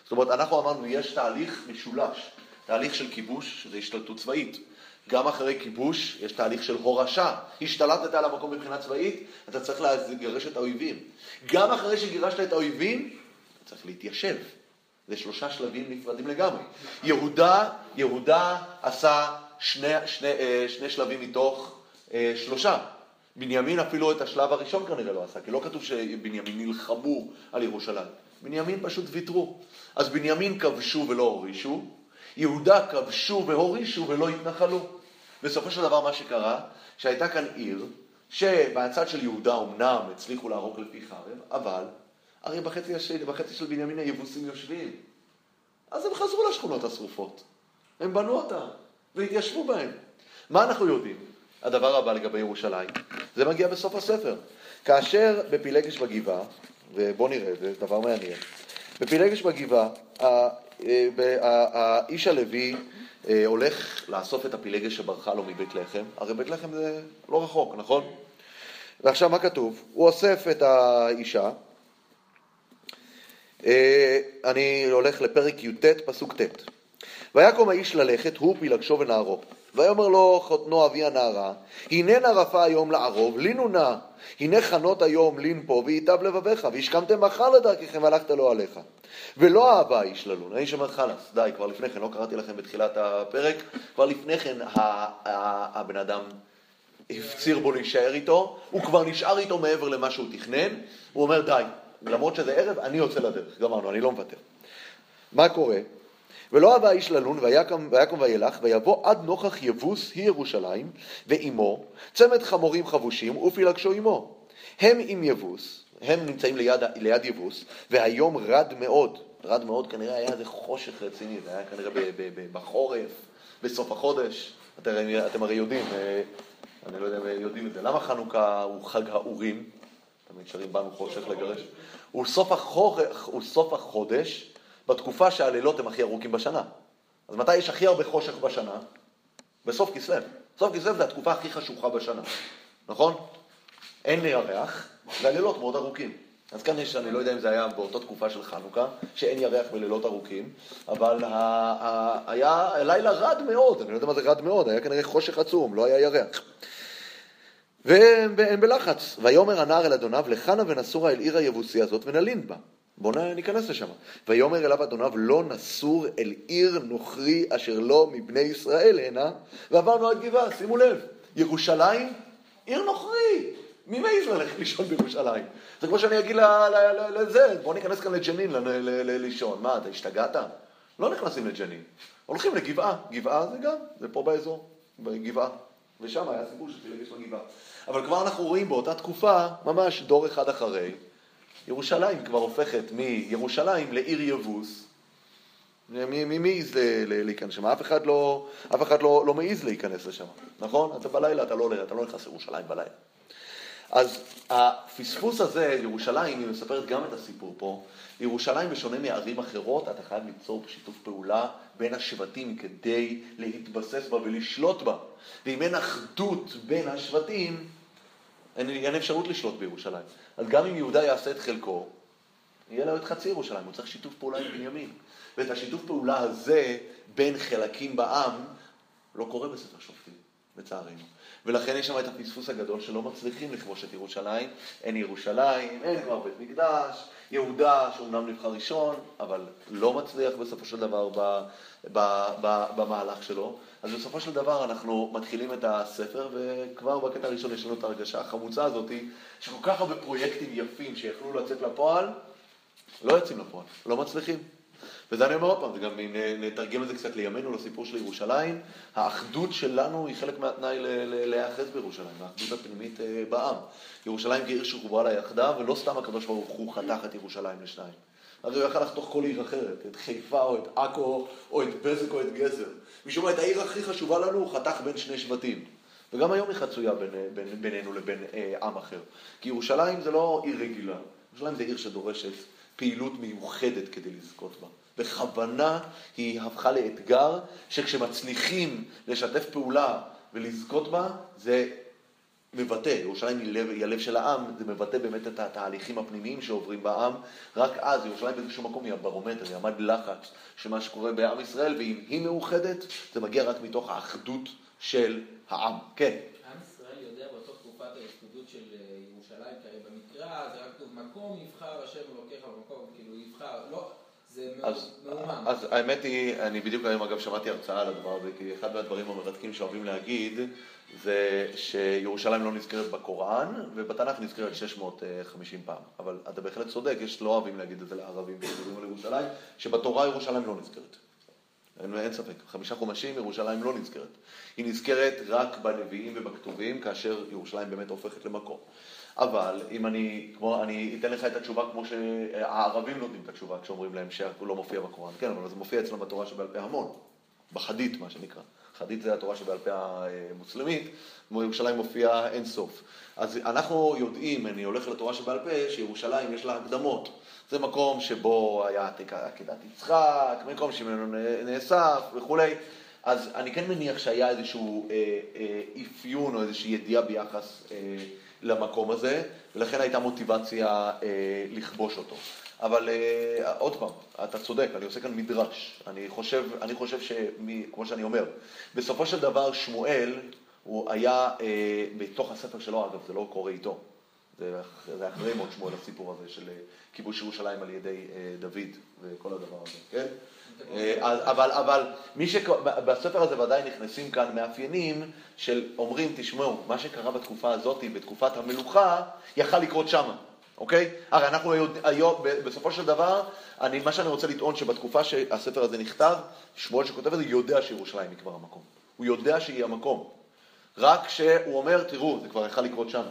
זאת אומרת, אנחנו אמרנו, יש תהליך משולש, תהליך של כיבוש, שזה השתלטות צבאית. גם אחרי כיבוש יש תהליך של הורשה. השתלטת על המקום מבחינה צבאית, אתה צריך לגרש את האויבים. גם אחרי שגירשת את האויבים, אתה צריך להתיישב. זה שלושה שלבים נפרדים לגמרי. יהודה, יהודה עשה שני, שני, אה, שני שלבים מתוך אה, שלושה. בנימין אפילו את השלב הראשון כנראה לא עשה, כי לא כתוב שבנימין נלחמו על ירושלים. בנימין פשוט ויתרו. אז בנימין כבשו ולא הורישו, יהודה כבשו והורישו ולא התנחלו. בסופו של דבר מה שקרה, שהייתה כאן עיר, שבצד של יהודה אמנם הצליחו להרוג לפי חרב, אבל הרי בחצי, השני, בחצי של בנימין היבוסים יושבים. אז הם חזרו לשכונות השרופות. הם בנו אותן והתיישבו בהן. מה אנחנו יודעים? הדבר הבא לגבי ירושלים, זה מגיע בסוף הספר. כאשר בפילגש בגבעה, ובואו נראה, זה דבר מעניין, בפילגש בגבעה, האיש הלוי אה, הולך לאסוף את הפילגש שברחה לו מבית לחם, הרי בית לחם זה לא רחוק, נכון? ועכשיו מה כתוב? הוא אוסף את האישה, אה, אני הולך לפרק י"ט, פסוק ט'. ויקום האיש ללכת, הוא פילגשו ונערו. ויאמר לו חותנו אבי הנערה, הנה נרפה היום לערוב, לינו נא, הנה חנות היום לין פה, וייטב לבביך, והשכמתם מחר לדרככם והלכת לו עליך. ולא אהבה האיש ללון. האיש אומר חלאס, די, כבר לפני כן, לא קראתי לכם בתחילת הפרק, כבר לפני כן הבן אדם הפציר בו להישאר איתו, הוא כבר נשאר איתו מעבר למה שהוא תכנן, הוא אומר די, למרות שזה ערב, אני יוצא לדרך, גמרנו, אני לא מוותר. מה קורה? ולא אהבה האיש ללון, ויקם, ויקם וילך, ויבוא עד נוכח יבוס היא ירושלים, ועמו צמד חמורים חבושים, ופילגשו עמו. הם עם יבוס, הם נמצאים ליד, ליד יבוס, והיום רד מאוד, רד מאוד כנראה היה איזה חושך רציני, זה היה כנראה ב, ב, ב, בחורף, בסוף החודש, אתם, אתם הרי יודעים, אה, אני לא יודע אם יודעים את זה, למה חנוכה הוא חג האורים? תמיד שרים באנו חושך לגרש. הוא סוף החודש, בתקופה שהלילות הם הכי ארוכים בשנה. אז מתי יש הכי הרבה חושך בשנה? בסוף כסלו. סוף כסלו זה התקופה הכי חשוכה בשנה, נכון? אין לי ירח, והלילות מאוד ארוכים. אז כאן יש, אני לא יודע אם זה היה באותה תקופה של חנוכה, שאין ירח בלילות ארוכים, אבל ה- ה- היה לילה רד מאוד, אני לא יודע מה זה רד מאוד, היה כנראה חושך עצום, לא היה ירח. והם בלחץ. ויאמר הנער אל אדוניו, לכנה ונסורה אל עיר היבוסי הזאת ונלין בה. בואו ניכנס לשם. ויאמר אליו אדוניו, לא נסור אל עיר נוכרי אשר לא מבני ישראל הנה, ועברנו עד גבעה, שימו לב, ירושלים, עיר נוכרי. מי מעז ללכת לישון בירושלים? זה כמו שאני אגיד לזה, בואו ניכנס כאן לג'נין לישון. מה, אתה השתגעת? לא נכנסים לג'נין. הולכים לגבעה, גבעה זה גם, זה פה באזור, בגבעה. ושם היה סיפור של פילגש בגבעה. אבל כבר אנחנו רואים באותה תקופה, ממש דור אחד אחרי, ירושלים כבר הופכת מירושלים לעיר יבוס. מי, מעז להיכנס שם? אף אחד לא, אף אחד לא, לא מעז להיכנס לשם, נכון? אתה בלילה, אתה לא, אתה לא נכנס לירושלים בלילה. אז הפספוס הזה, ירושלים, היא מספרת גם את הסיפור פה. ירושלים, בשונה מערים אחרות, אתה חייב ליצור שיתוף פעולה בין השבטים כדי להתבסס בה ולשלוט בה. ואם אין אחדות בין השבטים, אין, אין אפשרות לשלוט בירושלים. אז גם אם יהודה יעשה את חלקו, יהיה לו את חצי ירושלים, הוא צריך שיתוף פעולה עם בנימין. ואת השיתוף פעולה הזה בין חלקים בעם לא קורה בספר שופטים, לצערנו. ולכן יש שם את הפספוס הגדול שלא מצליחים לכבוש את ירושלים. אין ירושלים, אין כבר בית מקדש, יהודה שאומנם נבחר ראשון, אבל לא מצליח בסופו של דבר ב, ב, ב, במהלך שלו. אז בסופו של דבר אנחנו מתחילים את הספר, וכבר בקטע הראשון יש לנו את ההרגשה החמוצה הזאת, שכל כך הרבה פרויקטים יפים שיכלו לצאת לפועל, לא יוצאים לפועל, לא מצליחים. וזה אני אומר עוד פעם, וגם אם נתרגם את זה קצת לימינו, לסיפור של ירושלים, האחדות שלנו היא חלק מהתנאי להיאחז בירושלים, האחדות הפנימית אה, בעם. ירושלים כעיר שחוברה לה יחדיו, ולא סתם הקדוש ברוך הוא חתך את ירושלים לשניים. הרי הוא יכל לחתוך כל עיר אחרת, את חיפה או את עכו או את בזק או את גזר. משום מה, את העיר הכי חשובה לנו הוא חתך בין שני שבטים. וגם היום היא חצויה בין, בין, בינינו לבין אה, עם אחר. כי ירושלים זה לא עיר רגילה, ירושלים זה עיר שדורשת פעילות מיוחדת כדי לזכות בה. בכוונה היא הפכה לאתגר שכשמצליחים לשתף פעולה ולזכות בה, זה מבטא, ירושלים היא, לב, היא הלב של העם, זה מבטא באמת את התהליכים הפנימיים שעוברים בעם. רק אז ירושלים באיזשהו מקום היא הברומטר, היא עמד לחץ של מה שקורה בעם ישראל, ואם היא מאוחדת, זה מגיע רק מתוך האחדות של העם. כן. של אה, ירושלים, כי במקרא זה רק כתוב, מקום יבחר השם אלוקיך במקום, כאילו יבחר, לא... אז, אז האמת היא, אני בדיוק היום אגב שמעתי הרצאה על הדבר הזה, כי אחד מהדברים המרתקים שאוהבים להגיד זה שירושלים לא נזכרת בקוראן, ובתנ"ך נזכרת 650 פעם. אבל אתה בהחלט צודק, יש לא אוהבים להגיד את זה לערבים ומדברים על ירושלים, שבתורה ירושלים לא נזכרת. אין, אין ספק. חמישה חומשים, ירושלים לא נזכרת. היא נזכרת רק בנביאים ובכתובים, כאשר ירושלים באמת הופכת למקום. אבל אם אני, כמו, אני אתן לך את התשובה כמו שהערבים נותנים את התשובה כשאומרים להם שהוא לא מופיע בקוראן. כן, אבל זה מופיע אצלם בתורה שבעל פה המון. בחדית, מה שנקרא. חדית זה התורה שבעל פה המוסלמית, ירושלים מופיע אין סוף. אז אנחנו יודעים, אני הולך לתורה שבעל פה, שירושלים יש לה הקדמות. זה מקום שבו היה עקדת יצחק, מקום שממנו נאסף וכולי. אז אני כן מניח שהיה איזשהו אה, אה, אפיון או איזושהי ידיעה ביחס אה, למקום הזה, ולכן הייתה מוטיבציה אה, לכבוש אותו. אבל אה, עוד פעם, אתה צודק, אני עושה כאן מדרש. אני חושב, אני חושב שכמו שאני אומר, בסופו של דבר שמואל, הוא היה אה, בתוך הספר שלו, אגב, זה לא קורה איתו. זה, זה אחרי מות שמואל הסיפור הזה של אה, כיבוש ירושלים על ידי אה, דוד וכל הדבר הזה, כן? אה, אבל, אבל מי ש... בספר הזה ודאי נכנסים כאן מאפיינים של אומרים, תשמעו, מה שקרה בתקופה הזאת, בתקופת המלוכה, יכל לקרות שמה. אוקיי? הרי אנחנו היום, בסופו של דבר, אני, מה שאני רוצה לטעון שבתקופה שהספר הזה נכתב, שמואל שכותב את זה יודע שירושלים היא כבר המקום. הוא יודע שהיא המקום. רק שהוא אומר, תראו, זה כבר יכל לקרות שם.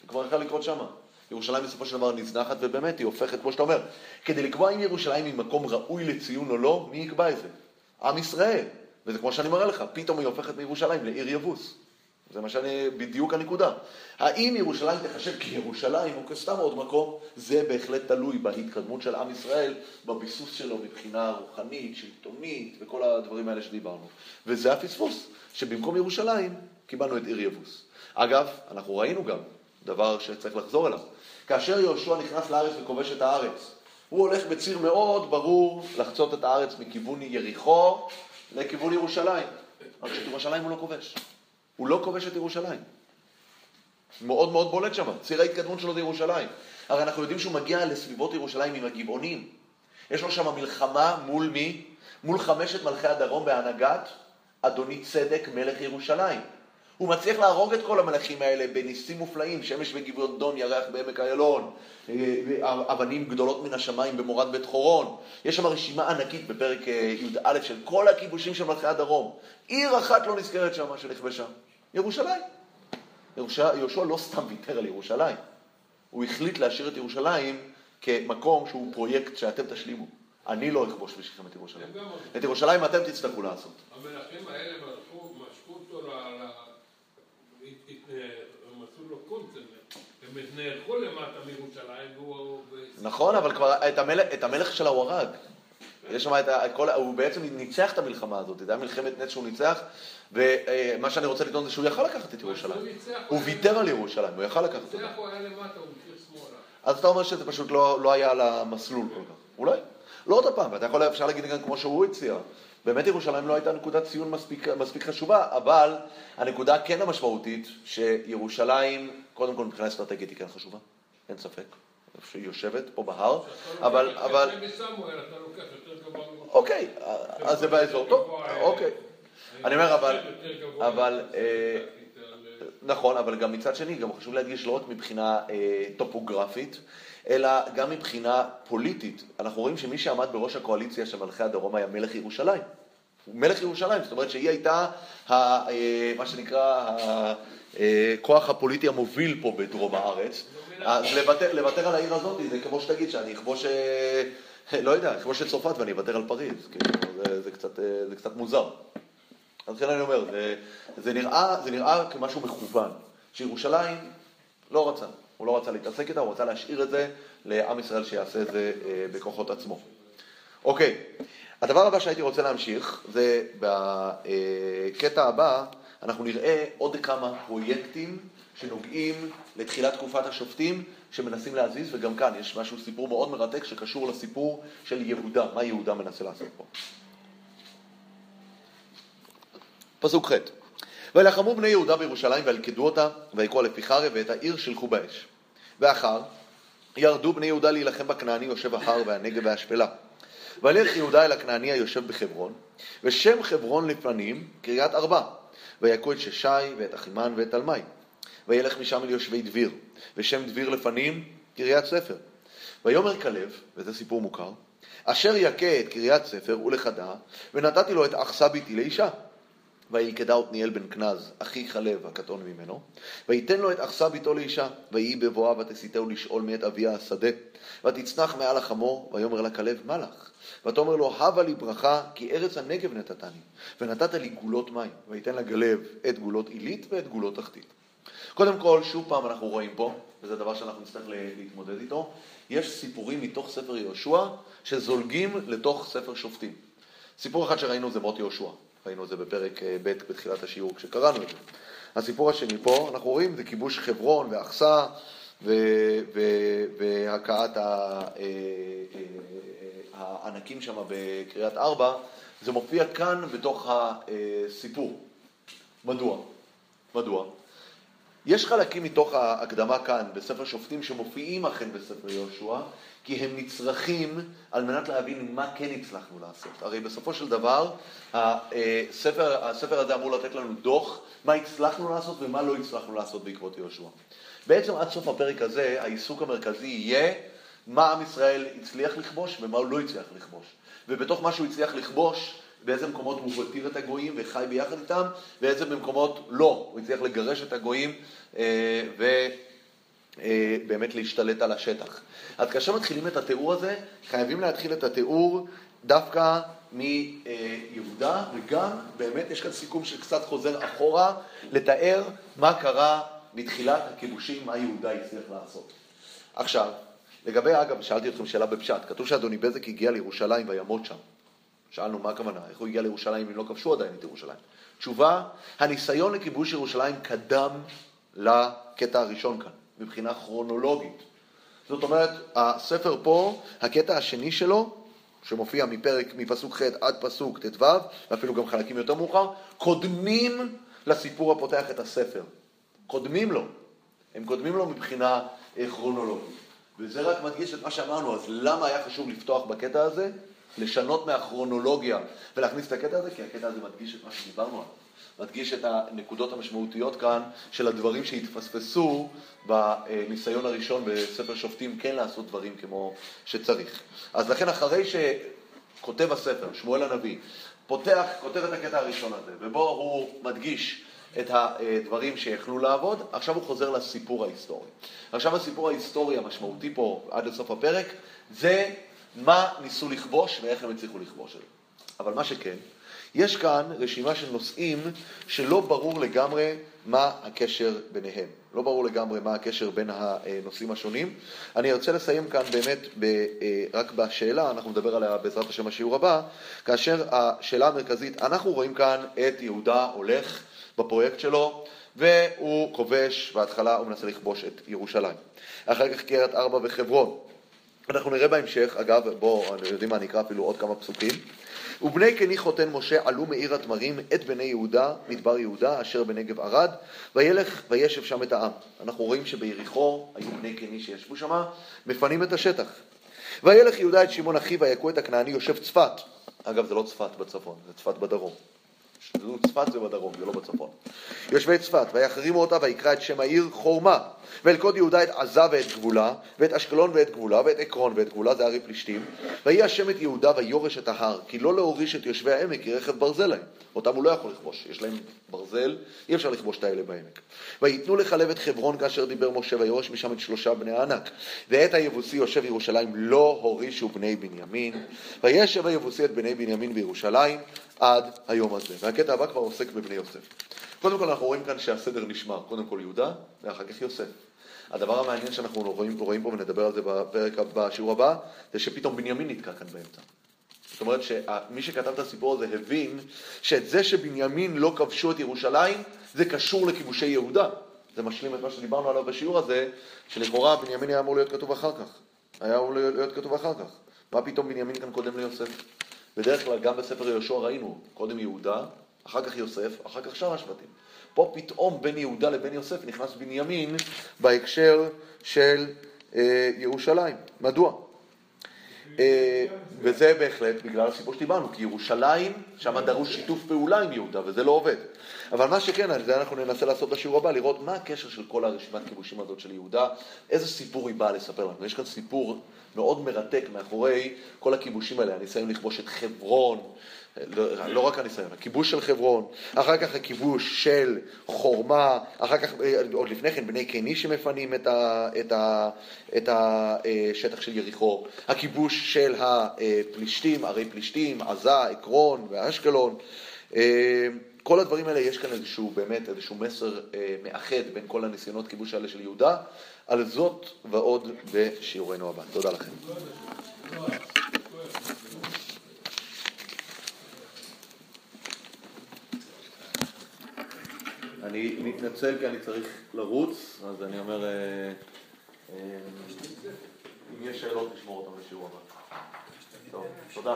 זה כבר יכל לקרות שם. ירושלים בסופו של דבר נזנחת, ובאמת היא הופכת, כמו שאתה אומר, כדי לקבוע אם ירושלים היא מקום ראוי לציון או לא, מי יקבע את זה? עם ישראל. וזה כמו שאני מראה לך, פתאום היא הופכת מירושלים לעיר יבוס. זה מה שאני, בדיוק הנקודה. האם ירושלים תחשב כירושלים או כסתם עוד מקום, זה בהחלט תלוי בהתקדמות של עם ישראל, בביסוס שלו מבחינה רוחנית, שלטונית וכל הדברים האלה שדיברנו. וזה הפספוס, שבמקום ירושלים קיבלנו את עיר יבוס. אגב, אנחנו ראינו גם דבר שצריך לחזור אליו. כאשר יהושע נכנס לארץ וכובש את הארץ, הוא הולך בציר מאוד ברור לחצות את הארץ מכיוון יריחו לכיוון ירושלים. רק שאת ירושלים הוא לא כובש. הוא לא כובש את ירושלים. מאוד מאוד בולט שם, ציר ההתקדמות שלו זה ירושלים. הרי אנחנו יודעים שהוא מגיע לסביבות ירושלים עם הגבעונים. יש לו שם מלחמה מול מי? מול חמשת מלכי הדרום בהנהגת אדוני צדק מלך ירושלים. הוא מצליח להרוג את כל המלכים האלה בניסים מופלאים, שמש וגבעות דון, ירח בעמק איילון, אה, אבנים גדולות מן השמיים במורד בית חורון. יש שם רשימה ענקית בפרק אה, י"א של כל הכיבושים של מלכי הדרום. עיר אחת לא נזכרת שם שנכבשה. ירושלים. יהושע לא סתם ויתר על ירושלים, הוא החליט להשאיר את ירושלים כמקום שהוא פרויקט שאתם תשלימו. אני לא אכבוש בשבילכם את ירושלים. את ירושלים אתם תצטרכו לעשות. המלכים האלה משכו אותו. הם עשו לו קונצנט. הם נערכו למטה מירושלים והוא... נכון, אבל כבר את המלך שלה הוא הרג. יש שם את כל, הוא בעצם ניצח את המלחמה הזאת, זה היה מלחמת נץ שהוא ניצח, ומה שאני רוצה לטעון זה שהוא יכל לקחת את ירושלים. הוא ויתר על ירושלים, הוא יכל לקחת אותה. אז אתה אומר שזה פשוט לא, לא היה על המסלול כל כך. אולי. לא עוד פעם, ואתה יכול, אפשר להגיד גם כמו שהוא הציע. באמת ירושלים לא הייתה נקודת ציון מספיק, מספיק חשובה, אבל הנקודה כן המשמעותית, שירושלים, קודם כל מבחינה אסטרטגית היא כן חשובה, אין ספק. שהיא יושבת פה בהר, אבל... אבל... אוקיי, אז זה באזור, טוב, אוקיי. אני אומר, אבל... אבל... אה, נכון, אבל גם מצד שני, גם חשוב להדגיש לא רק מבחינה אה, טופוגרפית, אלא גם מבחינה פוליטית. אנחנו רואים שמי שעמד בראש הקואליציה של מלכי הדרום היה מלך ירושלים. הוא מלך ירושלים, זאת אומרת שהיא הייתה, ה, אה, מה שנקרא, הכוח הפוליטי המוביל פה בדרום הארץ. אז לוותר, לוותר על העיר הזאת זה כמו שתגיד שאני אכבוש, אה, לא יודע, אכבוש את צרפת ואני אוותר על פריז, כאילו, זה, זה, קצת, אה, זה קצת מוזר. אז לכן אני אומר, זה, זה, נראה, זה נראה כמשהו מכוון, שירושלים לא רצה, הוא לא רצה להתעסק איתה, הוא רצה להשאיר את זה לעם ישראל שיעשה את זה אה, בכוחות עצמו. אוקיי, הדבר הבא שהייתי רוצה להמשיך, זה בקטע הבא, אנחנו נראה עוד כמה פרויקטים שנוגעים לתחילת תקופת השופטים, שמנסים להזיז, וגם כאן יש משהו, סיפור מאוד מרתק שקשור לסיפור של יהודה, מה יהודה מנסה לעשות פה. פסוק ח' וילחמו בני יהודה בירושלים וילכדו אותה, ויקרוא לפי חרב, ואת העיר שלחו באש. ואחר ירדו בני יהודה להילחם בכנעני יושב ההר והנגב והשפלה. וילך יהודה אל הכנעני היושב בחברון, ושם חברון לפנים קריית ארבע. ויכו את ששי ואת אחימן ואת תלמי. וילך משם אל יושבי דביר, ושם דביר לפנים קריית ספר. ויאמר כלב, וזה סיפור מוכר, אשר יכה את קריית ספר ולכדה, ונתתי לו את אכסה ביתי לאישה. וילכדה עתניאל בן כנז, אחי חלב, הקטון ממנו, ויתן לו את אכסה ביתו לאישה, ויהי בבואה ותסיתהו לשאול מאת אביה השדה, ותצנח מעל החמור, ויאמר לה כלב, מה לך? ותאמר לו, הבה לי ברכה, כי ארץ הנגב נתתני, ונתת לי גולות מים, ויתן לגלב את גולות עילית ואת גולות תחתית. קודם כל, שוב פעם אנחנו רואים פה, וזה דבר שאנחנו נצטרך להתמודד איתו, יש סיפורים מתוך ספר יהושע שזולגים לתוך ספר שופטים. סיפור אחד שראינו זה מות יהושע, ראינו את זה בפרק אה, ב' בתחילת השיעור כשקראנו את זה. הסיפור השני פה, אנחנו רואים, זה כיבוש חברון ואכסה והכאת אה, אה, הענקים שם בקריית ארבע, זה מופיע כאן בתוך הסיפור. מדוע? מדוע? יש חלקים מתוך ההקדמה כאן בספר שופטים שמופיעים אכן בספר יהושע, כי הם נצרכים על מנת להבין מה כן הצלחנו לעשות. הרי בסופו של דבר הספר, הספר הזה אמור לתת לנו דוח מה הצלחנו לעשות ומה לא הצלחנו לעשות בעקבות יהושע. בעצם עד סוף הפרק הזה העיסוק המרכזי יהיה מה עם ישראל הצליח לכבוש ומה הוא לא הצליח לכבוש. ובתוך מה שהוא הצליח לכבוש, באיזה מקומות הוא הותיר את הגויים וחי ביחד איתם, ואיזה מקומות לא, הוא הצליח לגרש את הגויים אה, ובאמת אה, להשתלט על השטח. אז כאשר מתחילים את התיאור הזה, חייבים להתחיל את התיאור דווקא מיהודה, וגם באמת יש כאן סיכום שקצת חוזר אחורה, לתאר מה קרה מתחילת הכיבושים, מה יהודה הצליח לעשות. עכשיו, לגבי, אגב, שאלתי אתכם שאלה בפשט, כתוב שאדוני בזק הגיע לירושלים וימות שם. שאלנו מה הכוונה, איך הוא הגיע לירושלים אם לא כבשו עדיין את ירושלים? תשובה, הניסיון לכיבוש ירושלים קדם לקטע הראשון כאן, מבחינה כרונולוגית. זאת אומרת, הספר פה, הקטע השני שלו, שמופיע מפרק, מפסוק ח' עד פסוק ט"ו, ואפילו גם חלקים יותר מאוחר, קודמים לסיפור הפותח את הספר. קודמים לו. הם קודמים לו מבחינה אה, כרונולוגית. וזה רק מדגיש את מה שאמרנו, אז למה היה חשוב לפתוח בקטע הזה? לשנות מהכרונולוגיה ולהכניס את הקטע הזה, כי הקטע הזה מדגיש את מה שדיברנו עליו. מדגיש את הנקודות המשמעותיות כאן של הדברים שהתפספסו בניסיון הראשון בספר שופטים כן לעשות דברים כמו שצריך. אז לכן אחרי שכותב הספר, שמואל הנביא, פותח, כותב את הקטע הראשון הזה, ובו הוא מדגיש את הדברים שיכלו לעבוד, עכשיו הוא חוזר לסיפור ההיסטורי. עכשיו הסיפור ההיסטורי המשמעותי פה עד לסוף הפרק זה מה ניסו לכבוש ואיך הם הצליחו לכבוש את זה. אבל מה שכן, יש כאן רשימה של נושאים שלא ברור לגמרי מה הקשר ביניהם. לא ברור לגמרי מה הקשר בין הנושאים השונים. אני ארצה לסיים כאן באמת ב, אה, רק בשאלה, אנחנו נדבר עליה בעזרת השם בשיעור הבא, כאשר השאלה המרכזית, אנחנו רואים כאן את יהודה הולך בפרויקט שלו, והוא כובש, בהתחלה הוא מנסה לכבוש את ירושלים. אחר כך קריית ארבע וחברון. אנחנו נראה בהמשך, אגב, בואו, יודעים מה, נקרא אפילו עוד כמה פסוקים. ובני קני חותן משה עלו מעיר התמרים את בני יהודה, מדבר יהודה, אשר בנגב ערד, וילך וישב שם את העם. אנחנו רואים שביריחו היו בני קני שישבו שם, מפנים את השטח. וילך יהודה את שמעון אחיו ויכו את הכנעני יושב צפת. אגב, זה לא צפת בצפון, זה צפת בדרום. צפת זה בדרום, זה לא בצפון. יושבי צפת, ויחרימו אותה ויקרא את שם העיר חורמה. ואלכוד יהודה את עזה ואת גבולה, ואת אשקלון ואת גבולה, ואת עקרון ואת גבולה, זה הרי פלישתים. ויהי השם את יהודה ויורש את ההר, כי לא להוריש את יושבי העמק, כי רכב ברזל להם. אותם הוא לא יכול לכבוש, יש להם ברזל, אי אפשר לכבוש את האלה בעמק. ויתנו לחלב את חברון כאשר דיבר משה, ויורש משם את שלושה בני הענק. ואת היבוסי יושב ירושלים לא הורישו בני בנימין. וישב היבוסי את בני בנימין בירושלים עד היום הזה. והקטע הבא כבר עוסק בבני יוסף. קודם כל אנחנו רואים כאן שהסדר נשמר, קודם כל יהודה ואחר כך יוסף. הדבר המעניין שאנחנו רואים, רואים פה ונדבר על זה בפרק, בשיעור הבא, זה שפתאום בנימין נתקע כאן באמצע. זאת אומרת שמי שכתב את הסיפור הזה הבין שאת זה שבנימין לא כבשו את ירושלים, זה קשור לכיבושי יהודה. זה משלים את מה שדיברנו עליו בשיעור הזה, שלכאורה בנימין היה אמור להיות כתוב אחר כך. היה אמור להיות כתוב אחר כך. מה פתאום בנימין כאן קודם ליוסף? בדרך כלל גם בספר יהושע ראינו, קודם יהודה, אחר כך יוסף, אחר כך שאר השבטים. פה פתאום בין יהודה לבין יוסף נכנס בנימין בהקשר של אה, ירושלים. מדוע? אה, וזה בהחלט בגלל הסיפור שדיברנו, כי ירושלים, שם דרוש שיתוף פעולה עם יהודה, וזה לא עובד. אבל מה שכן, על זה אנחנו ננסה לעשות בשיעור הבא, לראות מה הקשר של כל הרשימת כיבושים הזאת של יהודה, איזה סיפור היא באה לספר לנו. יש כאן סיפור מאוד מרתק מאחורי כל הכיבושים האלה, הניסיון לכבוש את חברון, לא, לא רק הניסיון, הכיבוש של חברון, אחר כך הכיבוש של חורמה, אחר כך, עוד לפני כן, בני קיני שמפנים את, ה, את, ה, את השטח של יריחו, הכיבוש של הפלישתים, ערי פלישתים, עזה, עקרון ואשקלון. אה, כל הדברים האלה יש כאן איזשהו, באמת, איזשהו מסר אה, מאחד בין כל הניסיונות כיבוש האלה של יהודה, על זאת ועוד בשיעורנו הבא. תודה לכם. אני מתנצל כי אני צריך לרוץ, אז אני אומר, אה, אה, אם יש שאלות נשמור אותן לשיעור הבא. טוב, תודה.